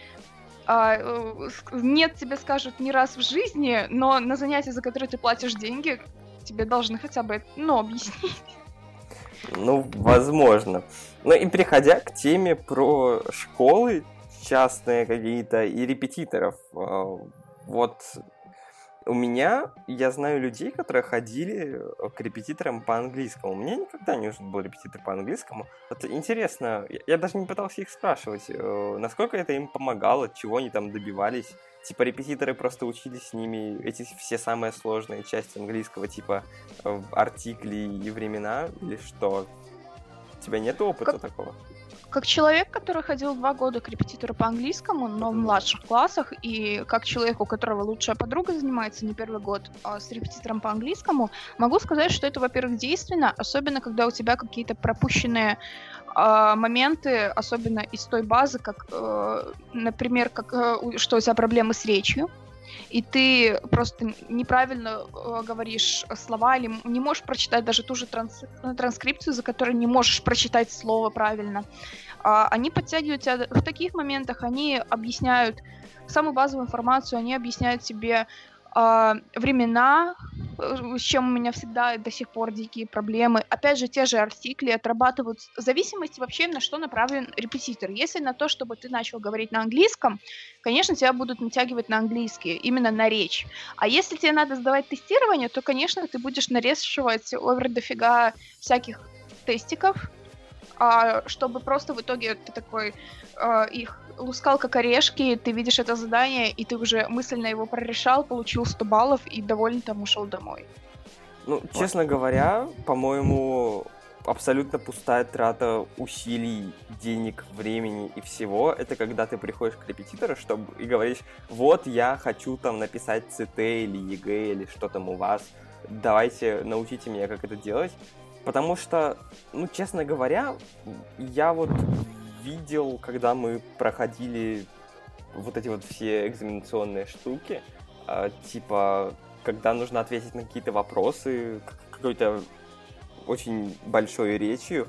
а, э, нет тебе скажут не раз в жизни, но на занятия, за которые ты платишь деньги, тебе должны хотя бы, ну, объяснить. Ну, возможно. Ну и переходя к теме про школы частные какие-то и репетиторов. А, вот у меня, я знаю людей, которые ходили э, к репетиторам по английскому. Мне никогда не нужен был репетитор по английскому. Вот интересно, я даже не пытался их спрашивать, э, насколько это им помогало, чего они там добивались. Типа репетиторы просто учились с ними эти все самые сложные части английского, типа э, артикли и времена, или что? У тебя нет опыта как... такого? Как человек, который ходил два года к репетитору по английскому, но в младших классах, и как человек, у которого лучшая подруга занимается не первый год а с репетитором по английскому, могу сказать, что это, во-первых, действенно, особенно когда у тебя какие-то пропущенные э, моменты, особенно из той базы, как, э, например, как, э, что у тебя проблемы с речью, и ты просто неправильно э, говоришь слова или не можешь прочитать даже ту же транс транскрипцию, за которой не можешь прочитать слово правильно. А, они подтягивают тебя в таких моментах, они объясняют самую базовую информацию, они объясняют тебе э, времена, с чем у меня всегда до сих пор дикие проблемы. Опять же, те же артикли отрабатывают в зависимости вообще на что направлен репетитор. Если на то, чтобы ты начал говорить на английском, конечно, тебя будут натягивать на английский, именно на речь. А если тебе надо сдавать тестирование, то, конечно, ты будешь нарешивать овер дофига всяких тестиков, а, чтобы просто в итоге ты такой а, их лускал как орешки, ты видишь это задание, и ты уже мысленно его прорешал, получил 100 баллов и довольно там ушел домой. Ну, вот. честно говоря, по-моему, абсолютно пустая трата усилий, денег, времени и всего. Это когда ты приходишь к репетитору, чтобы и говоришь, вот я хочу там написать ЦТ или ЕГЭ или что там у вас, давайте научите меня, как это делать. Потому что, ну, честно говоря, я вот видел, когда мы проходили вот эти вот все экзаменационные штуки, э, типа, когда нужно ответить на какие-то вопросы какой-то очень большой речью,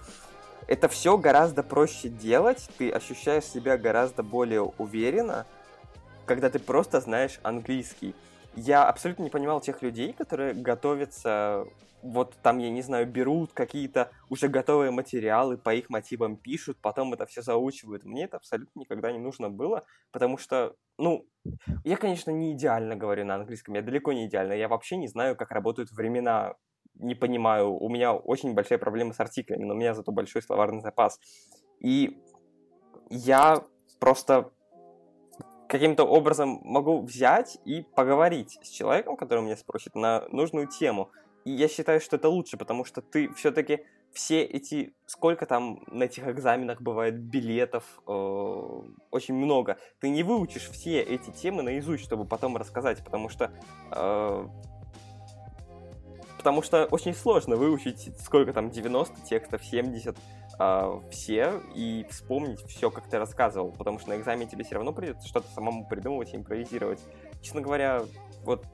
это все гораздо проще делать, ты ощущаешь себя гораздо более уверенно, когда ты просто знаешь английский. Я абсолютно не понимал тех людей, которые готовятся вот там, я не знаю, берут какие-то уже готовые материалы, по их мотивам пишут, потом это все заучивают. Мне это абсолютно никогда не нужно было, потому что, ну, я, конечно, не идеально говорю на английском, я далеко не идеально, я вообще не знаю, как работают времена, не понимаю, у меня очень большая проблема с артиклями, но у меня зато большой словарный запас. И я просто каким-то образом могу взять и поговорить с человеком, который меня спросит на нужную тему. И я считаю, что это лучше, потому что ты все-таки все эти, сколько там на этих экзаменах бывает билетов, э, очень много. Ты не выучишь все эти темы наизусть, чтобы потом рассказать, потому что э, потому что очень сложно выучить сколько там 90 текстов, 70 э, все и вспомнить все, как ты рассказывал, потому что на экзамене тебе все равно придется что-то самому придумывать, импровизировать. Честно говоря, вот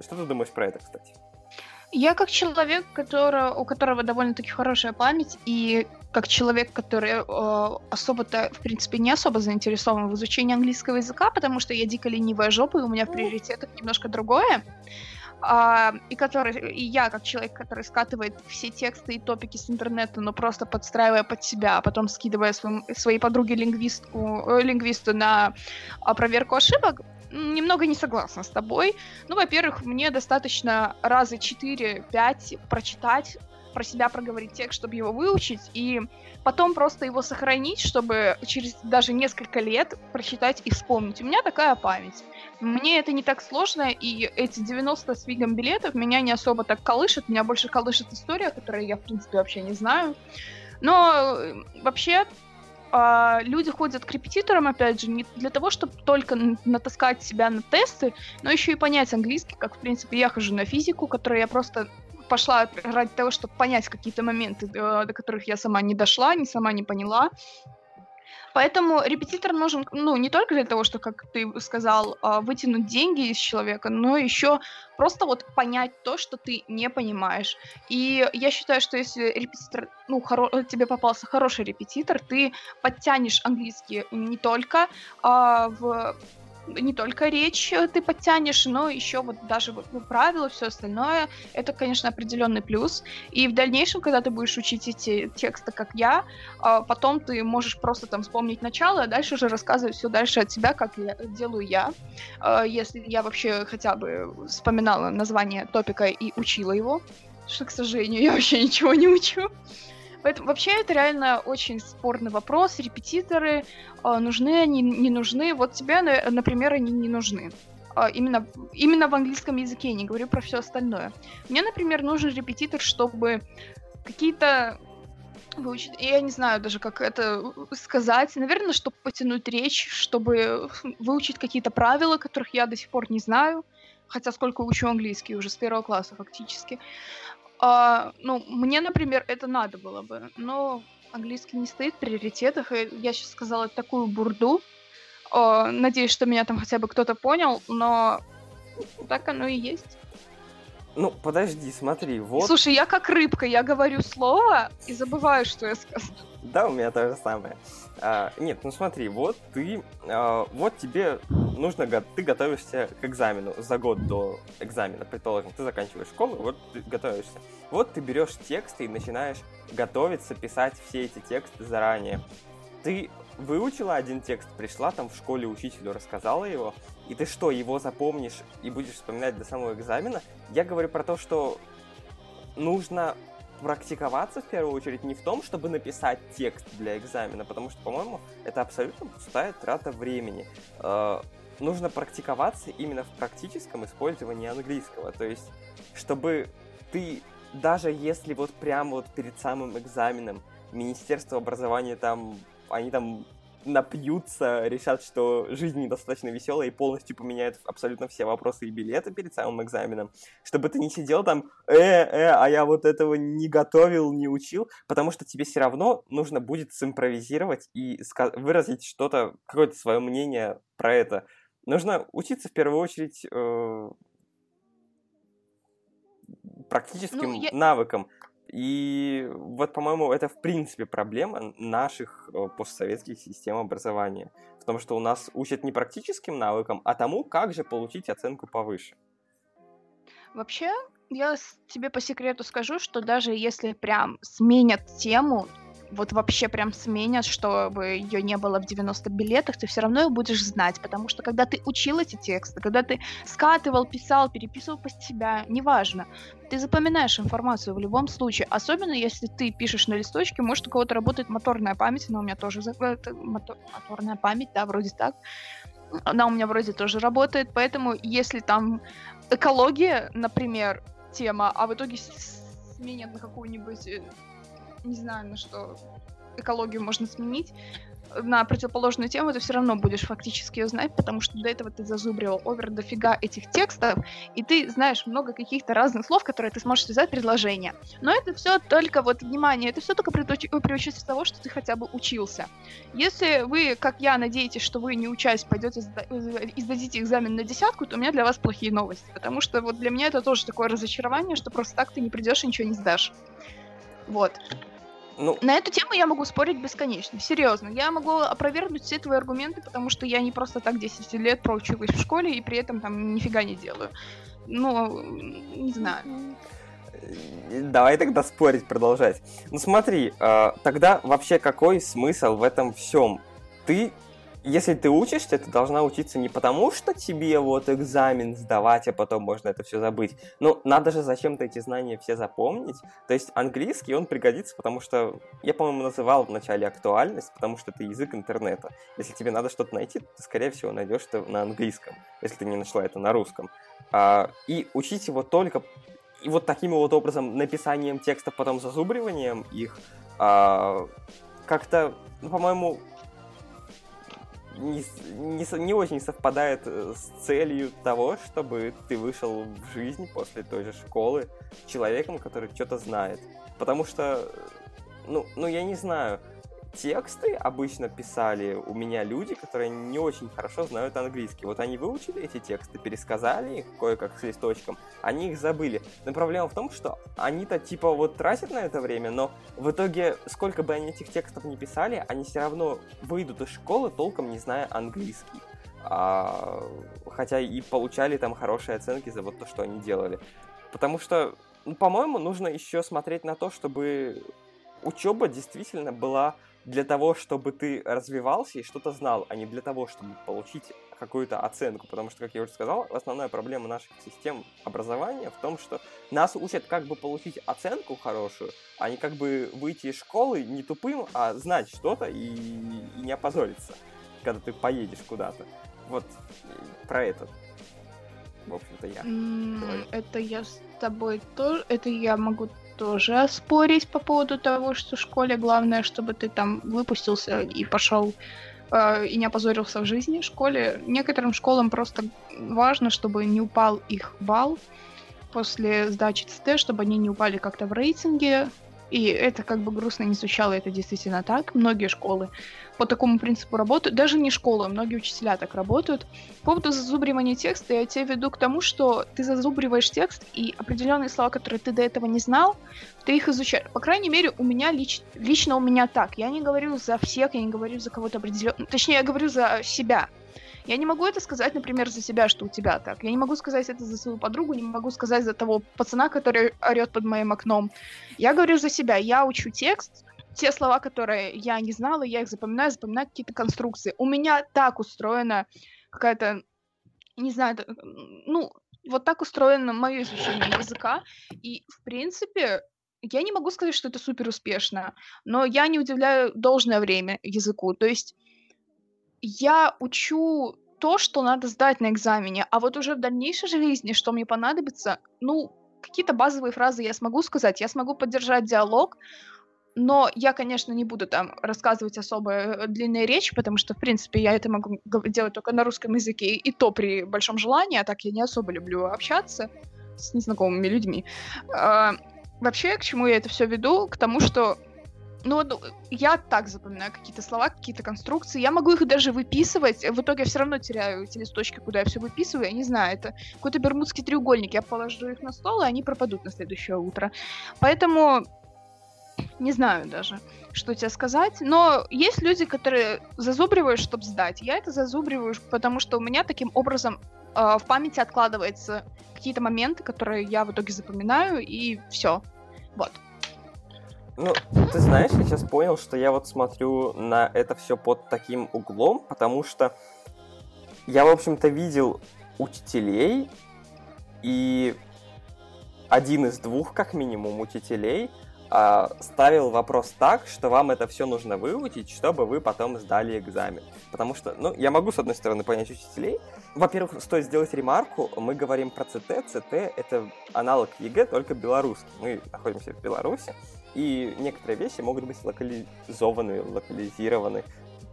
что ты думаешь про это, кстати? Я как человек, который, у которого довольно-таки хорошая память, и как человек, который э, особо-то, в принципе, не особо заинтересован в изучении английского языка, потому что я дико ленивая жопа, и у меня в приоритетах немножко другое. А, и который, и я как человек, который скатывает все тексты и топики с интернета, но просто подстраивая под себя, а потом скидывая своим, своей подруге лингвистку, э, лингвисту на проверку ошибок, немного не согласна с тобой. Ну, во-первых, мне достаточно раза 4-5 прочитать, про себя проговорить текст, чтобы его выучить, и потом просто его сохранить, чтобы через даже несколько лет прочитать и вспомнить. У меня такая память. Мне это не так сложно, и эти 90 с фигом билетов меня не особо так колышет, меня больше колышет история, которую я, в принципе, вообще не знаю. Но э, вообще а, люди ходят к репетиторам, опять же, не для того, чтобы только натаскать себя на тесты, но еще и понять английский, как, в принципе, я хожу на физику, которую я просто пошла ради того, чтобы понять какие-то моменты, до, до которых я сама не дошла, не сама не поняла. Поэтому репетитор нужен, ну, не только для того, что, как ты сказал, а, вытянуть деньги из человека, но еще просто вот понять то, что ты не понимаешь. И я считаю, что если репетитор, ну, хоро- тебе попался хороший репетитор, ты подтянешь английский не только а, в не только речь э, ты подтянешь, но еще вот даже вот ну, правила, все остальное. Это, конечно, определенный плюс. И в дальнейшем, когда ты будешь учить эти тексты, как я, а, потом ты можешь просто там вспомнить начало, а дальше уже рассказывать все дальше от себя, как я, делаю я. А, если я вообще хотя бы вспоминала название топика и учила его, что, к сожалению, я вообще ничего не учу. Поэтому вообще это реально очень спорный вопрос. Репетиторы, э, нужны они, не нужны. Вот тебе, например, они не нужны. Э, именно, именно в английском языке, не говорю про все остальное. Мне, например, нужен репетитор, чтобы какие-то выучить. Я не знаю даже, как это сказать. Наверное, чтобы потянуть речь, чтобы выучить какие-то правила, которых я до сих пор не знаю. Хотя сколько учу английский уже с первого класса фактически. А, ну, мне, например, это надо было бы, но английский не стоит в приоритетах, и я сейчас сказала такую бурду. А, надеюсь, что меня там хотя бы кто-то понял, но так оно и есть. Ну, подожди, смотри, вот... Слушай, я как рыбка, я говорю слово и забываю, что я сказала. Да, у меня то же самое. А, нет, ну смотри, вот ты, а, вот тебе нужно, ты готовишься к экзамену за год до экзамена, предположим, ты заканчиваешь школу, вот ты готовишься. Вот ты берешь тексты и начинаешь готовиться, писать все эти тексты заранее. Ты выучила один текст, пришла там в школе учителю, рассказала его, и ты что, его запомнишь и будешь вспоминать до самого экзамена? Я говорю про то, что нужно практиковаться в первую очередь не в том, чтобы написать текст для экзамена, потому что, по-моему, это абсолютно пустая трата времени. Э, нужно практиковаться именно в практическом использовании английского. То есть, чтобы ты, даже если вот прямо вот перед самым экзаменом Министерство образования там, они там напьются, решат, что жизнь недостаточно веселая и полностью поменяют абсолютно все вопросы и билеты перед самым экзаменом, чтобы ты не сидел там, э, э, а я вот этого не готовил, не учил, потому что тебе все равно нужно будет симпровизировать и выразить что-то, какое-то свое мнение про это. Нужно учиться в первую очередь э, практическим ну, я... навыкам. И вот, по-моему, это в принципе проблема наших э, постсоветских систем образования. В том, что у нас учат не практическим навыкам, а тому, как же получить оценку повыше. Вообще, я тебе по секрету скажу, что даже если прям сменят тему, вот вообще прям сменят, чтобы ее не было в 90 билетах, ты все равно ее будешь знать, потому что когда ты учил эти тексты, когда ты скатывал, писал, переписывал по себя, неважно, ты запоминаешь информацию в любом случае, особенно если ты пишешь на листочке, может у кого-то работает моторная память, но у меня тоже мотор... моторная память, да, вроде так, она у меня вроде тоже работает, поэтому если там экология, например, тема, а в итоге сменят на какую-нибудь э, не знаю, на что экологию можно сменить, на противоположную тему, ты все равно будешь фактически ее знать, потому что до этого ты зазубривал овер дофига этих текстов, и ты знаешь много каких-то разных слов, которые ты сможешь связать предложение. Но это все только, вот, внимание, это все только при, при участии того, что ты хотя бы учился. Если вы, как я, надеетесь, что вы, не учась, пойдете и сдадите экзамен на десятку, то у меня для вас плохие новости, потому что вот для меня это тоже такое разочарование, что просто так ты не придешь и ничего не сдашь. Вот. Ну... На эту тему я могу спорить бесконечно. Серьезно. Я могу опровергнуть все твои аргументы, потому что я не просто так 10 лет проучилась в школе и при этом там нифига не делаю. Ну, не знаю. Давай тогда спорить, продолжать. Ну смотри, э, тогда вообще какой смысл в этом всем? Ты если ты учишься, ты должна учиться не потому, что тебе вот экзамен сдавать, а потом можно это все забыть. Ну, надо же зачем-то эти знания все запомнить. То есть английский, он пригодится, потому что, я, по-моему, называл в начале актуальность, потому что это язык интернета. Если тебе надо что-то найти, ты, скорее всего, найдешь это на английском, если ты не нашла это на русском. А, и учить его только и вот таким вот образом написанием текстов, потом зазубриванием их, а, как-то, ну, по-моему, не, не, не очень совпадает э, с целью того, чтобы ты вышел в жизнь после той же школы человеком, который что-то знает. Потому что, ну, ну я не знаю, тексты обычно писали у меня люди, которые не очень хорошо знают английский. Вот они выучили эти тексты, пересказали их кое-как с листочком, они их забыли. Но проблема в том, что они-то типа вот тратят на это время, но в итоге, сколько бы они этих текстов не писали, они все равно выйдут из школы, толком не зная английский. а, хотя и получали там хорошие оценки за вот то, что они делали. Потому что, ну, по-моему, нужно еще смотреть на то, чтобы учеба действительно была для того, чтобы ты развивался и что-то знал, а не для того, чтобы получить какую-то оценку. Потому что, как я уже сказал, основная проблема наших систем образования в том, что нас учат как бы получить оценку хорошую, а не как бы выйти из школы не тупым, а знать что-то и, и не опозориться, когда ты поедешь куда-то. Вот про это. В общем-то, я. Mm, это я с тобой тоже. Это я могу тоже оспорить по поводу того, что в школе главное, чтобы ты там выпустился и пошел э, и не опозорился в жизни. В школе некоторым школам просто важно, чтобы не упал их балл после сдачи ЦТ, чтобы они не упали как-то в рейтинге, и это как бы грустно не звучало, это действительно так. Многие школы по такому принципу работают. Даже не школы, многие учителя так работают. По поводу зазубривания текста я тебе веду к тому, что ты зазубриваешь текст, и определенные слова, которые ты до этого не знал, ты их изучаешь. По крайней мере, у меня лич... лично у меня так. Я не говорю за всех, я не говорю за кого-то определенного. Точнее, я говорю за себя. Я не могу это сказать, например, за себя, что у тебя так. Я не могу сказать это за свою подругу, не могу сказать за того пацана, который орет под моим окном. Я говорю за себя. Я учу текст, те слова, которые я не знала, я их запоминаю, запоминаю какие-то конструкции. У меня так устроена какая-то, не знаю, ну, вот так устроено мое изучение языка. И, в принципе, я не могу сказать, что это супер успешно, но я не удивляю должное время языку. То есть я учу то, что надо сдать на экзамене, а вот уже в дальнейшей жизни, что мне понадобится, ну, какие-то базовые фразы я смогу сказать, я смогу поддержать диалог, но я, конечно, не буду там рассказывать особо э, длинные речи, потому что, в принципе, я это могу делать только на русском языке, и то при большом желании, а так я не особо люблю общаться с незнакомыми людьми. А, вообще, к чему я это все веду? К тому, что ну, я так запоминаю какие-то слова, какие-то конструкции. Я могу их даже выписывать. В итоге я все равно теряю эти листочки, куда я все выписываю. Я не знаю, это какой-то бермудский треугольник. Я положу их на стол, и они пропадут на следующее утро. Поэтому не знаю даже, что тебе сказать. Но есть люди, которые зазубривают, чтобы сдать. Я это зазубриваю, потому что у меня таким образом э, в памяти откладываются какие-то моменты, которые я в итоге запоминаю, и все. Вот. Ну, ты знаешь, я сейчас понял, что я вот смотрю на это все под таким углом, потому что я, в общем-то, видел учителей, и один из двух, как минимум, учителей а, ставил вопрос так, что вам это все нужно выучить, чтобы вы потом сдали экзамен. Потому что, ну, я могу, с одной стороны, понять учителей. Во-первых, стоит сделать ремарку, мы говорим про ЦТ. ЦТ — это аналог ЕГЭ, только белорусский. Мы находимся в Беларуси, и некоторые вещи могут быть локализованы, локализированы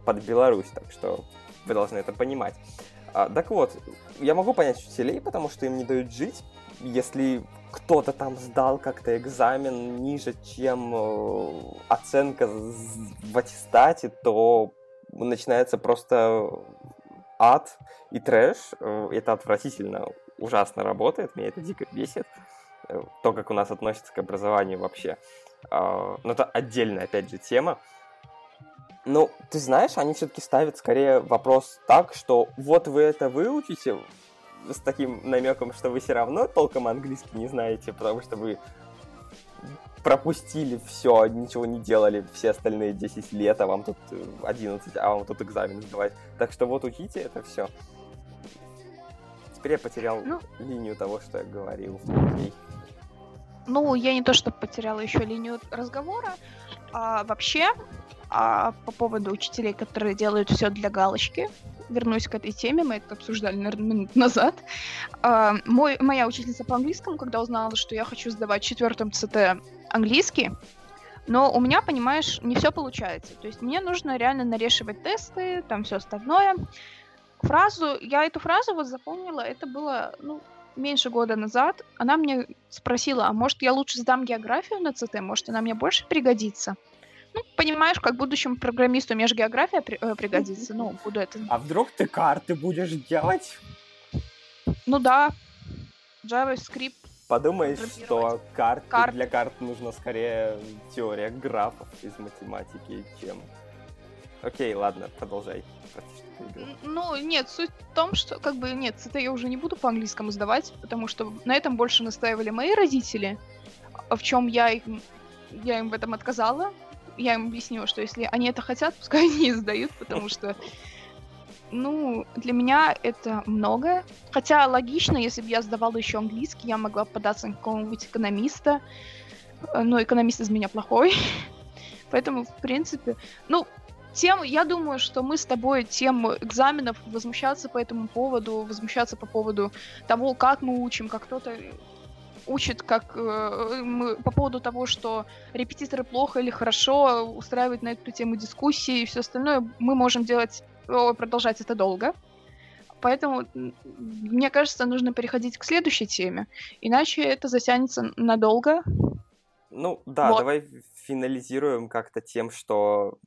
под Беларусь, так что вы должны это понимать. А, так вот, я могу понять учителей, потому что им не дают жить. Если кто-то там сдал как-то экзамен ниже, чем э, оценка в аттестате, то начинается просто ад и трэш. Э, это отвратительно, ужасно работает, меня это дико бесит. Э, то, как у нас относятся к образованию вообще. А, но это отдельная, опять же, тема. Ну, ты знаешь, они все-таки ставят скорее вопрос так, что вот вы это выучите с таким намеком, что вы все равно толком английский не знаете, потому что вы пропустили все, ничего не делали все остальные 10 лет, а вам тут 11, а вам тут экзамен сдавать. Так что вот учите это все. Теперь я потерял ну, линию того, что я говорил. Окей. Ну, я не то, что потеряла еще линию разговора, а вообще а по поводу учителей, которые делают все для галочки, вернусь к этой теме, мы это обсуждали, наверное, минут назад. А, мой, моя учительница по английскому, когда узнала, что я хочу сдавать четвертом ЦТ английский, но у меня, понимаешь, не все получается. То есть мне нужно реально нарешивать тесты, там все остальное. Фразу, я эту фразу вот запомнила, это было, ну, меньше года назад. Она мне спросила, а может я лучше сдам географию на ЦТ, может она мне больше пригодится? Ну, понимаешь, как будущему программисту мне же география при, э, пригодится. Ну, буду это... А вдруг ты карты будешь делать? Ну да. JavaScript. Подумаешь, что карты, карт. для карт нужно скорее теория графов из математики, чем Окей, ладно, продолжай. Ну, нет, суть в том, что, как бы, нет, это я уже не буду по-английскому сдавать, потому что на этом больше настаивали мои родители, а в чем я им, я им в этом отказала. Я им объяснила, что если они это хотят, пускай они сдают, потому что, ну, для меня это много. Хотя логично, если бы я сдавала еще английский, я могла податься на какого-нибудь экономиста, но экономист из меня плохой. Поэтому, в принципе, ну, тем, я думаю, что мы с тобой тем экзаменов возмущаться по этому поводу, возмущаться по поводу того, как мы учим, как кто-то учит, как э, мы, по поводу того, что репетиторы плохо или хорошо, устраивать на эту тему дискуссии и все остальное, мы можем делать, продолжать это долго. Поэтому, мне кажется, нужно переходить к следующей теме, иначе это затянется надолго. Ну да, вот. давай финализируем как-то тем, что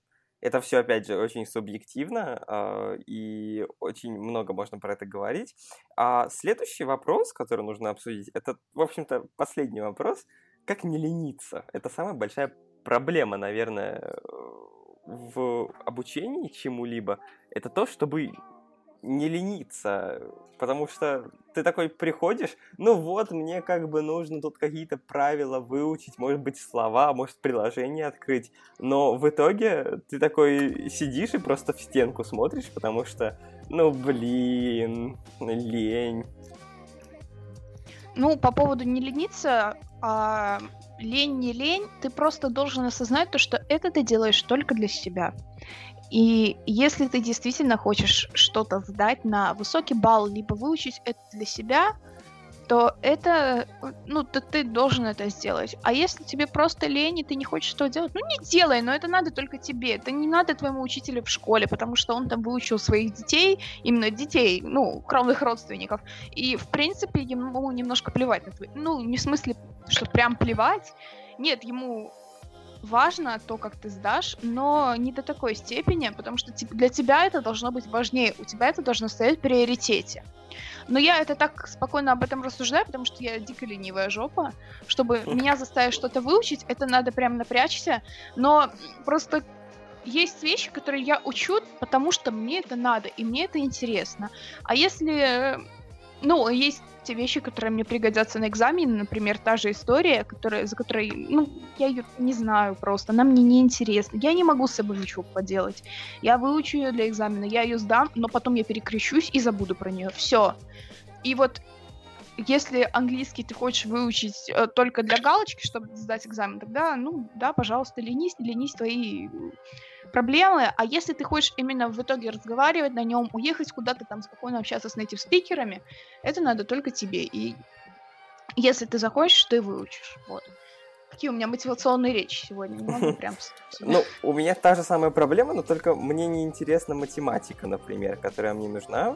это все, опять же, очень субъективно, э, и очень много можно про это говорить. А следующий вопрос, который нужно обсудить, это, в общем-то, последний вопрос. Как не лениться? Это самая большая проблема, наверное, в обучении чему-либо. Это то, чтобы не лениться, потому что ты такой приходишь, ну вот, мне как бы нужно тут какие-то правила выучить, может быть, слова, может, приложение открыть, но в итоге ты такой сидишь и просто в стенку смотришь, потому что, ну, блин, лень. Ну, по поводу не лениться, а, лень не лень, ты просто должен осознать то, что это ты делаешь только для себя. И если ты действительно хочешь что-то сдать на высокий балл, либо выучить это для себя, то это, ну, то ты должен это сделать. А если тебе просто лень, и ты не хочешь что делать, ну, не делай, но это надо только тебе. Это не надо твоему учителю в школе, потому что он там выучил своих детей, именно детей, ну, кровных родственников. И, в принципе, ему немножко плевать на твои... Ну, не в смысле, что прям плевать. Нет, ему важно то, как ты сдашь, но не до такой степени, потому что для тебя это должно быть важнее, у тебя это должно стоять в приоритете. Но я это так спокойно об этом рассуждаю, потому что я дико ленивая жопа. Чтобы меня заставить что-то выучить, это надо прям напрячься. Но просто есть вещи, которые я учу, потому что мне это надо, и мне это интересно. А если... Ну, есть те вещи, которые мне пригодятся на экзамене, например, та же история, которая, за которой, ну, я ее не знаю просто, она мне не интересна. Я не могу с собой ничего поделать. Я выучу ее для экзамена, я ее сдам, но потом я перекрещусь и забуду про нее. Все. И вот если английский ты хочешь выучить э, только для галочки, чтобы сдать экзамен, тогда, ну, да, пожалуйста, ленись, ленись твои проблемы, а если ты хочешь именно в итоге разговаривать на нем, уехать куда-то там спокойно общаться с native спикерами, это надо только тебе. И если ты захочешь, ты выучишь. Вот. Какие у меня мотивационные речи сегодня? Не могу прям... Ну, у меня та же самая проблема, но только мне не интересна математика, например, которая мне нужна.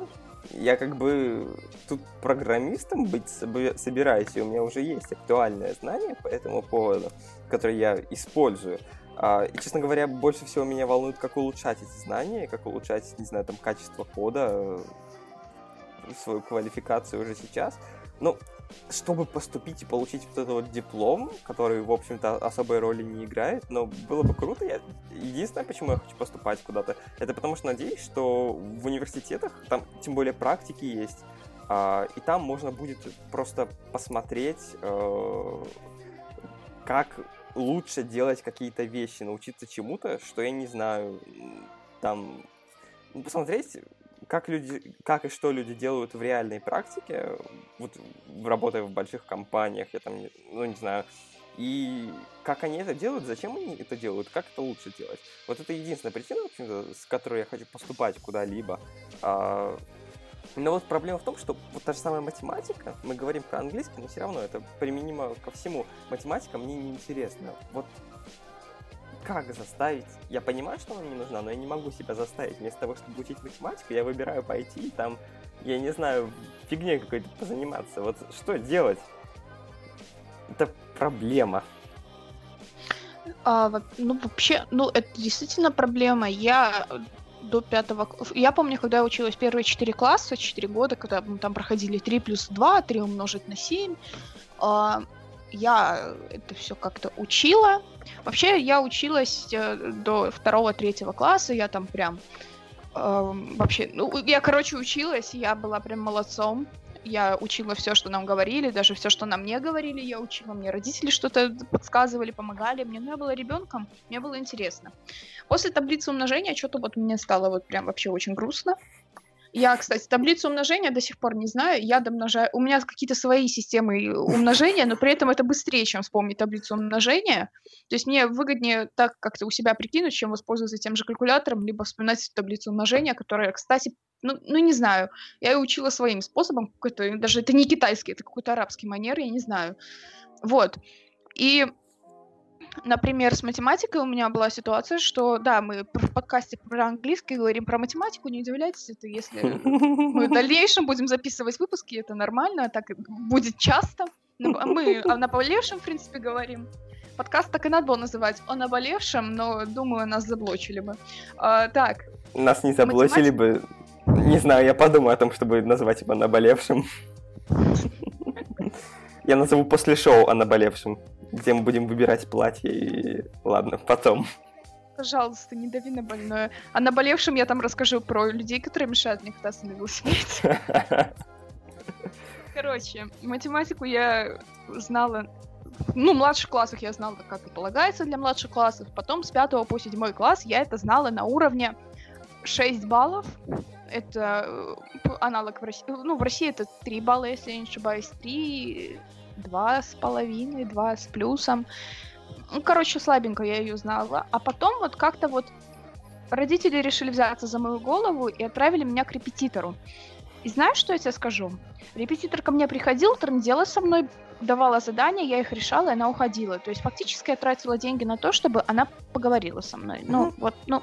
Я как бы тут программистом быть собираюсь, и у меня уже есть актуальное знание по этому поводу, которое я использую. А, и, честно говоря, больше всего меня волнует, как улучшать эти знания, как улучшать, не знаю, там, качество кода, э, свою квалификацию уже сейчас. Ну, чтобы поступить и получить вот этот вот диплом, который, в общем-то, особой роли не играет, но было бы круто. Я... Единственное, почему я хочу поступать куда-то, это потому что надеюсь, что в университетах, там тем более практики есть, а, и там можно будет просто посмотреть, э, как лучше делать какие-то вещи, научиться чему-то, что я не знаю, там, ну, посмотреть, как люди, как и что люди делают в реальной практике, вот работая в больших компаниях, я там, ну, не знаю, и как они это делают, зачем они это делают, как это лучше делать. Вот это единственная причина, в общем-то, с которой я хочу поступать куда-либо. А, но вот проблема в том, что вот та же самая математика, мы говорим про английский, но все равно это применимо ко всему. Математика мне не интересна. Вот как заставить? Я понимаю, что она мне нужна, но я не могу себя заставить. Вместо того, чтобы учить математику, я выбираю пойти и там, я не знаю, фигней какой-то позаниматься. Вот что делать? Это проблема. А, ну, вообще, ну, это действительно проблема. Я до пятого... Я помню, когда я училась первые четыре класса, четыре года, когда мы там проходили 3 плюс 2, 3 умножить на 7, а, я это все как-то учила, Вообще, я училась э, до второго-третьего класса, я там прям э, вообще, ну, я, короче, училась, я была прям молодцом. Я учила все, что нам говорили, даже все, что нам не говорили, я учила. Мне родители что-то подсказывали, помогали мне. Но я была ребенком, мне было интересно. После таблицы умножения что-то вот мне стало вот прям вообще очень грустно. Я, кстати, таблицу умножения до сих пор не знаю. Я домножаю... У меня какие-то свои системы умножения, но при этом это быстрее, чем вспомнить таблицу умножения. То есть мне выгоднее так как-то у себя прикинуть, чем воспользоваться тем же калькулятором, либо вспоминать таблицу умножения, которая, кстати, ну, ну не знаю. Я ее учила своим способом. Какой-то, даже это не китайский, это какой-то арабский манер, я не знаю. Вот. И Например, с математикой у меня была ситуация, что, да, мы в подкасте про английский говорим про математику, не удивляйтесь, это если мы в дальнейшем будем записывать выпуски, это нормально, так будет часто. Мы о наболевшем, в принципе, говорим. Подкаст так и надо было называть о наболевшем, но, думаю, нас заблочили бы. А, так. Нас не заблочили Математик... бы. Не знаю, я подумаю о том, чтобы назвать его наболевшим. Я назову после шоу о наболевшем где мы будем выбирать платье и... Ладно, потом. Пожалуйста, не дави на больное. А на болевшем я там расскажу про людей, которые мешают мне кататься на велосипеде. Короче, математику я знала ну, в младших классах я знала, как и полагается для младших классов. Потом с 5 по 7 класс я это знала на уровне 6 баллов. Это э, аналог в России. Ну, в России это 3 балла, если я не ошибаюсь. 3, два с половиной, два с плюсом. Ну, короче, слабенько я ее знала. А потом вот как-то вот родители решили взяться за мою голову и отправили меня к репетитору. И знаешь, что я тебе скажу? Репетитор ко мне приходил, трындела со мной, давала задания, я их решала, и она уходила. То есть фактически я тратила деньги на то, чтобы она поговорила со мной. Ну, mm-hmm. вот, ну,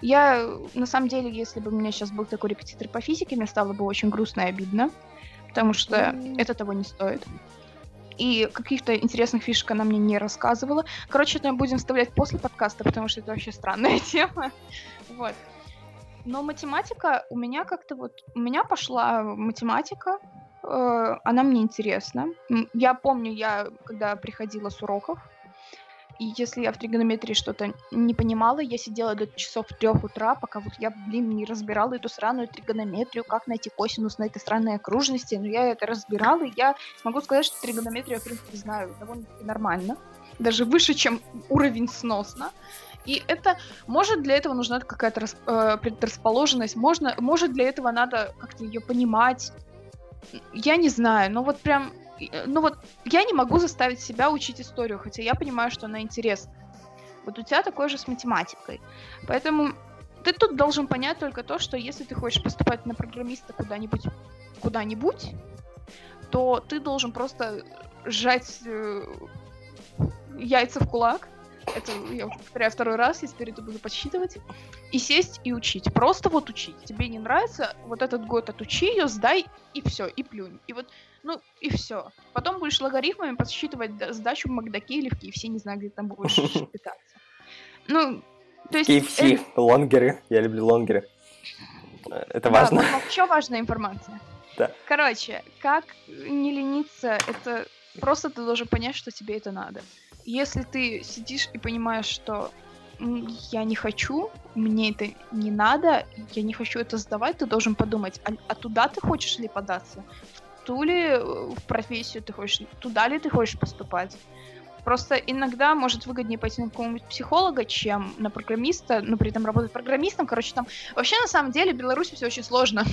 я, на самом деле, если бы у меня сейчас был такой репетитор по физике, мне стало бы очень грустно и обидно, потому что это того не стоит и каких-то интересных фишек она мне не рассказывала. Короче, это мы будем вставлять после подкаста, потому что это вообще странная тема. Вот. Но математика у меня как-то вот... У меня пошла математика, э, она мне интересна. Я помню, я когда приходила с уроков, и если я в тригонометрии что-то не понимала, я сидела до часов трех утра, пока вот я, блин, не разбирала эту странную тригонометрию, как найти косинус на этой странной окружности. Но я это разбирала, и я могу сказать, что тригонометрию, в принципе, знаю довольно-таки нормально. Даже выше, чем уровень сносно. И это, может, для этого нужна какая-то рас, э, предрасположенность, можно, может, для этого надо как-то ее понимать. Я не знаю, но вот прям ну вот я не могу заставить себя учить историю, хотя я понимаю, что она интересна. Вот у тебя такое же с математикой. Поэтому ты тут должен понять только то, что если ты хочешь поступать на программиста куда-нибудь, куда-нибудь, то ты должен просто сжать э, яйца в кулак. Это я повторяю второй раз, я теперь это буду подсчитывать. И сесть и учить. Просто вот учить. Тебе не нравится, вот этот год отучи ее, сдай, и все, и плюнь. И вот ну, и все. Потом будешь логарифмами подсчитывать сдачу в Макдаке или в KFC, не знаю, где там будешь питаться. Ну, то есть... KFC, э... лонгеры, я люблю лонгеры. Это важно. Да, еще важная информация. Да. Короче, как не лениться, это просто ты должен понять, что тебе это надо. Если ты сидишь и понимаешь, что я не хочу, мне это не надо, я не хочу это сдавать, ты должен подумать, а, а туда ты хочешь ли податься? ту ли э, в профессию ты хочешь, туда ли ты хочешь поступать. Просто иногда может выгоднее пойти на какого-нибудь психолога, чем на программиста, но при этом работать программистом. Короче, там вообще на самом деле в Беларуси все очень сложно.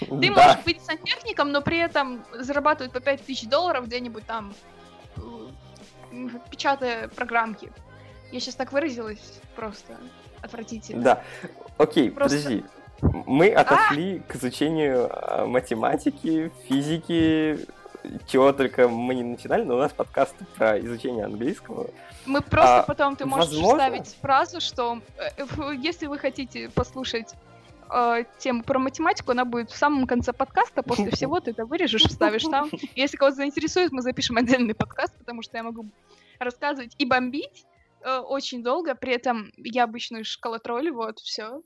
Ты можешь быть сантехником, но при этом зарабатывать по 5000 долларов где-нибудь там, печатая программки. Я сейчас так выразилась, просто отвратительно. Да. Окей, просто... подожди. Мы отошли а! к изучению а, математики, физики, чего только мы не начинали, но у нас подкаст про изучение английского. Мы просто а, потом, ты можешь возможно... вставить фразу, что э, если вы хотите послушать э, тему про математику, она будет в самом конце подкаста, после всего ты это вырежешь, вставишь там. Если кого-то заинтересует, мы запишем отдельный подкаст, потому что я могу рассказывать и бомбить э, очень долго, при этом я обычно шкалотроль, вот, все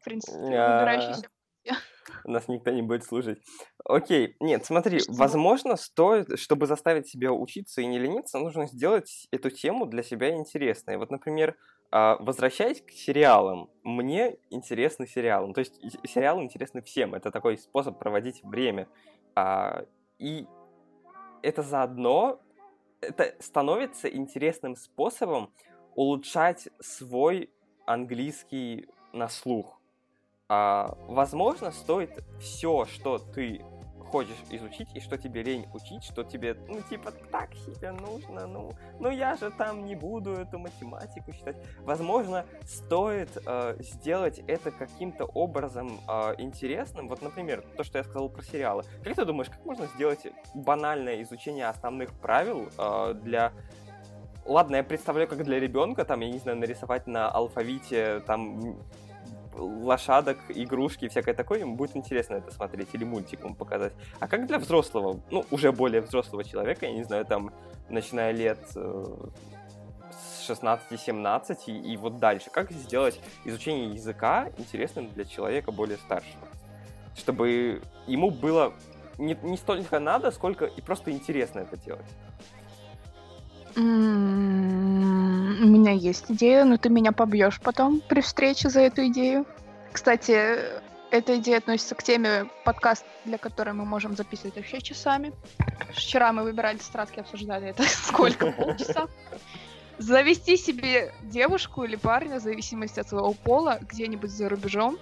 в принципе, выбирающийся Нас никто не будет слушать. Окей, нет, смотри, возможно, стоит, чтобы заставить себя учиться и не лениться, нужно сделать эту тему для себя интересной. Вот, например, а, возвращаясь к сериалам, мне интересны сериалы. То есть сериалы интересны всем. Это такой способ проводить время. А, и это заодно это становится интересным способом улучшать свой английский на слух. А, возможно, стоит все, что ты хочешь изучить и что тебе лень учить, что тебе, ну, типа, так себе нужно, ну, ну я же там не буду эту математику считать. Возможно, стоит э, сделать это каким-то образом э, интересным. Вот, например, то, что я сказал про сериалы. Как ты думаешь, как можно сделать банальное изучение основных правил э, для Ладно, я представляю, как для ребенка, там, я не знаю, нарисовать на алфавите, там, лошадок, игрушки всякое такое, ему будет интересно это смотреть или мультик ему показать. А как для взрослого, ну, уже более взрослого человека, я не знаю, там, начиная лет э, с 16-17 и, и вот дальше, как сделать изучение языка интересным для человека более старшего? Чтобы ему было не, не столько надо, сколько и просто интересно это делать. У меня есть идея, но ты меня побьешь потом при встрече за эту идею. Кстати, эта идея относится к теме подкаст, для которой мы можем записывать вообще часами. Вчера мы выбирали стратки, обсуждали это сколько, полчаса. Завести себе девушку или парня, в зависимости от своего пола, где-нибудь за рубежом.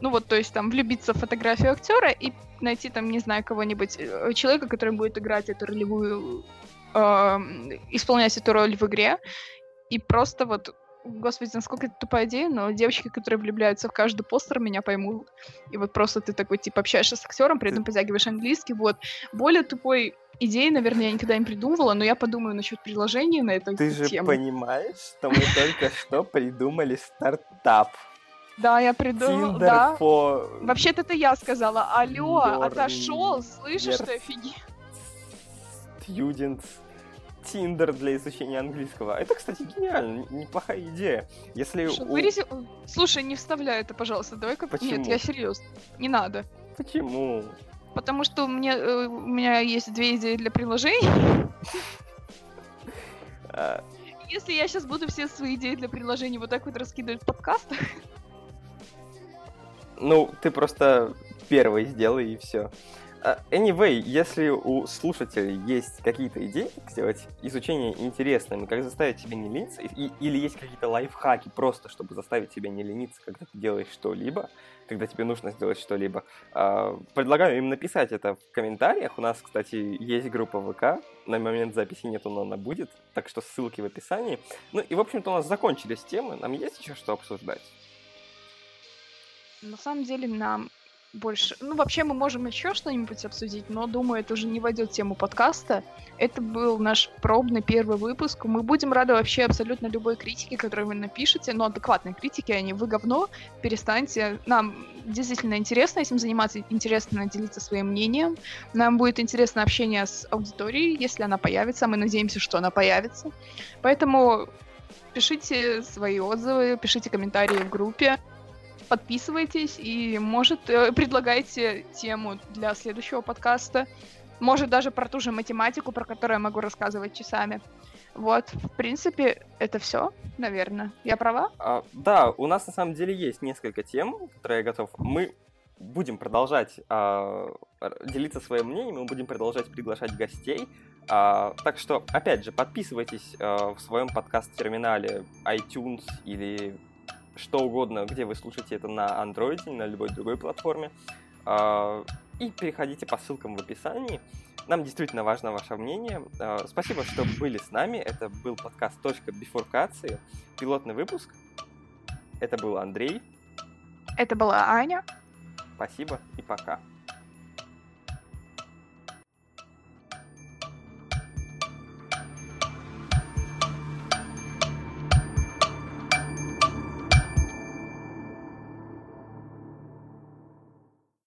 Ну вот, то есть там влюбиться в фотографию актера и найти там, не знаю, кого-нибудь, э, человека, который будет играть эту ролевую э, исполнять эту роль в игре. И просто вот Господи, насколько это тупая идея, но девочки, которые влюбляются в каждый постер, меня поймут. И вот просто ты такой, типа, общаешься с актером, при этом подтягиваешь английский, вот. Более тупой идеи, наверное, я никогда не придумывала, но я подумаю насчет приложения на эту ты тему. Ты же понимаешь, что мы только что придумали стартап. Да, я придумала. Да. Вообще-то это я сказала. Алло, отошел, слышишь, что офигеть. Students Тиндер для изучения английского. Это, кстати, гениально, неплохая идея. Если Слушай, у... вырези... Слушай, не вставляй это, пожалуйста, давай-ка... Почему? Нет, я серьезно, не надо. Почему? Потому что у меня, э, у меня есть две идеи для приложений. А. Если я сейчас буду все свои идеи для приложений вот так вот раскидывать в подкастах... Ну, ты просто первый сделай и все. А, anyway, если у слушателей есть какие-то идеи, как сделать изучение интересным, как заставить себя не лениться, и, или есть какие-то лайфхаки просто, чтобы заставить себя не лениться, когда ты делаешь что-либо, когда тебе нужно сделать что-либо, а, предлагаю им написать это в комментариях. У нас, кстати, есть группа ВК, на момент записи нету, но она будет, так что ссылки в описании. Ну и, в общем-то, у нас закончились темы, нам есть еще что обсуждать? На самом деле нам больше... Ну, вообще мы можем еще что-нибудь обсудить, но, думаю, это уже не войдет в тему подкаста. Это был наш пробный первый выпуск. Мы будем рады вообще абсолютно любой критике, которую вы напишете, но адекватной критике, а не вы говно, перестаньте. Нам действительно интересно этим заниматься, интересно делиться своим мнением. Нам будет интересно общение с аудиторией, если она появится. Мы надеемся, что она появится. Поэтому пишите свои отзывы, пишите комментарии в группе подписывайтесь и, может, э, предлагайте тему для следующего подкаста. Может, даже про ту же математику, про которую я могу рассказывать часами. Вот, в принципе, это все, наверное. Я права? А, да, у нас на самом деле есть несколько тем, которые я готов. Мы будем продолжать а, делиться своим мнением, мы будем продолжать приглашать гостей. А, так что, опять же, подписывайтесь а, в своем подкаст-терминале iTunes или что угодно, где вы слушаете это на Android, на любой другой платформе. А, и переходите по ссылкам в описании. Нам действительно важно ваше мнение. А, спасибо, что были с нами. Это был подкаст «Точка бифуркации», пилотный выпуск. Это был Андрей. Это была Аня. Спасибо и пока.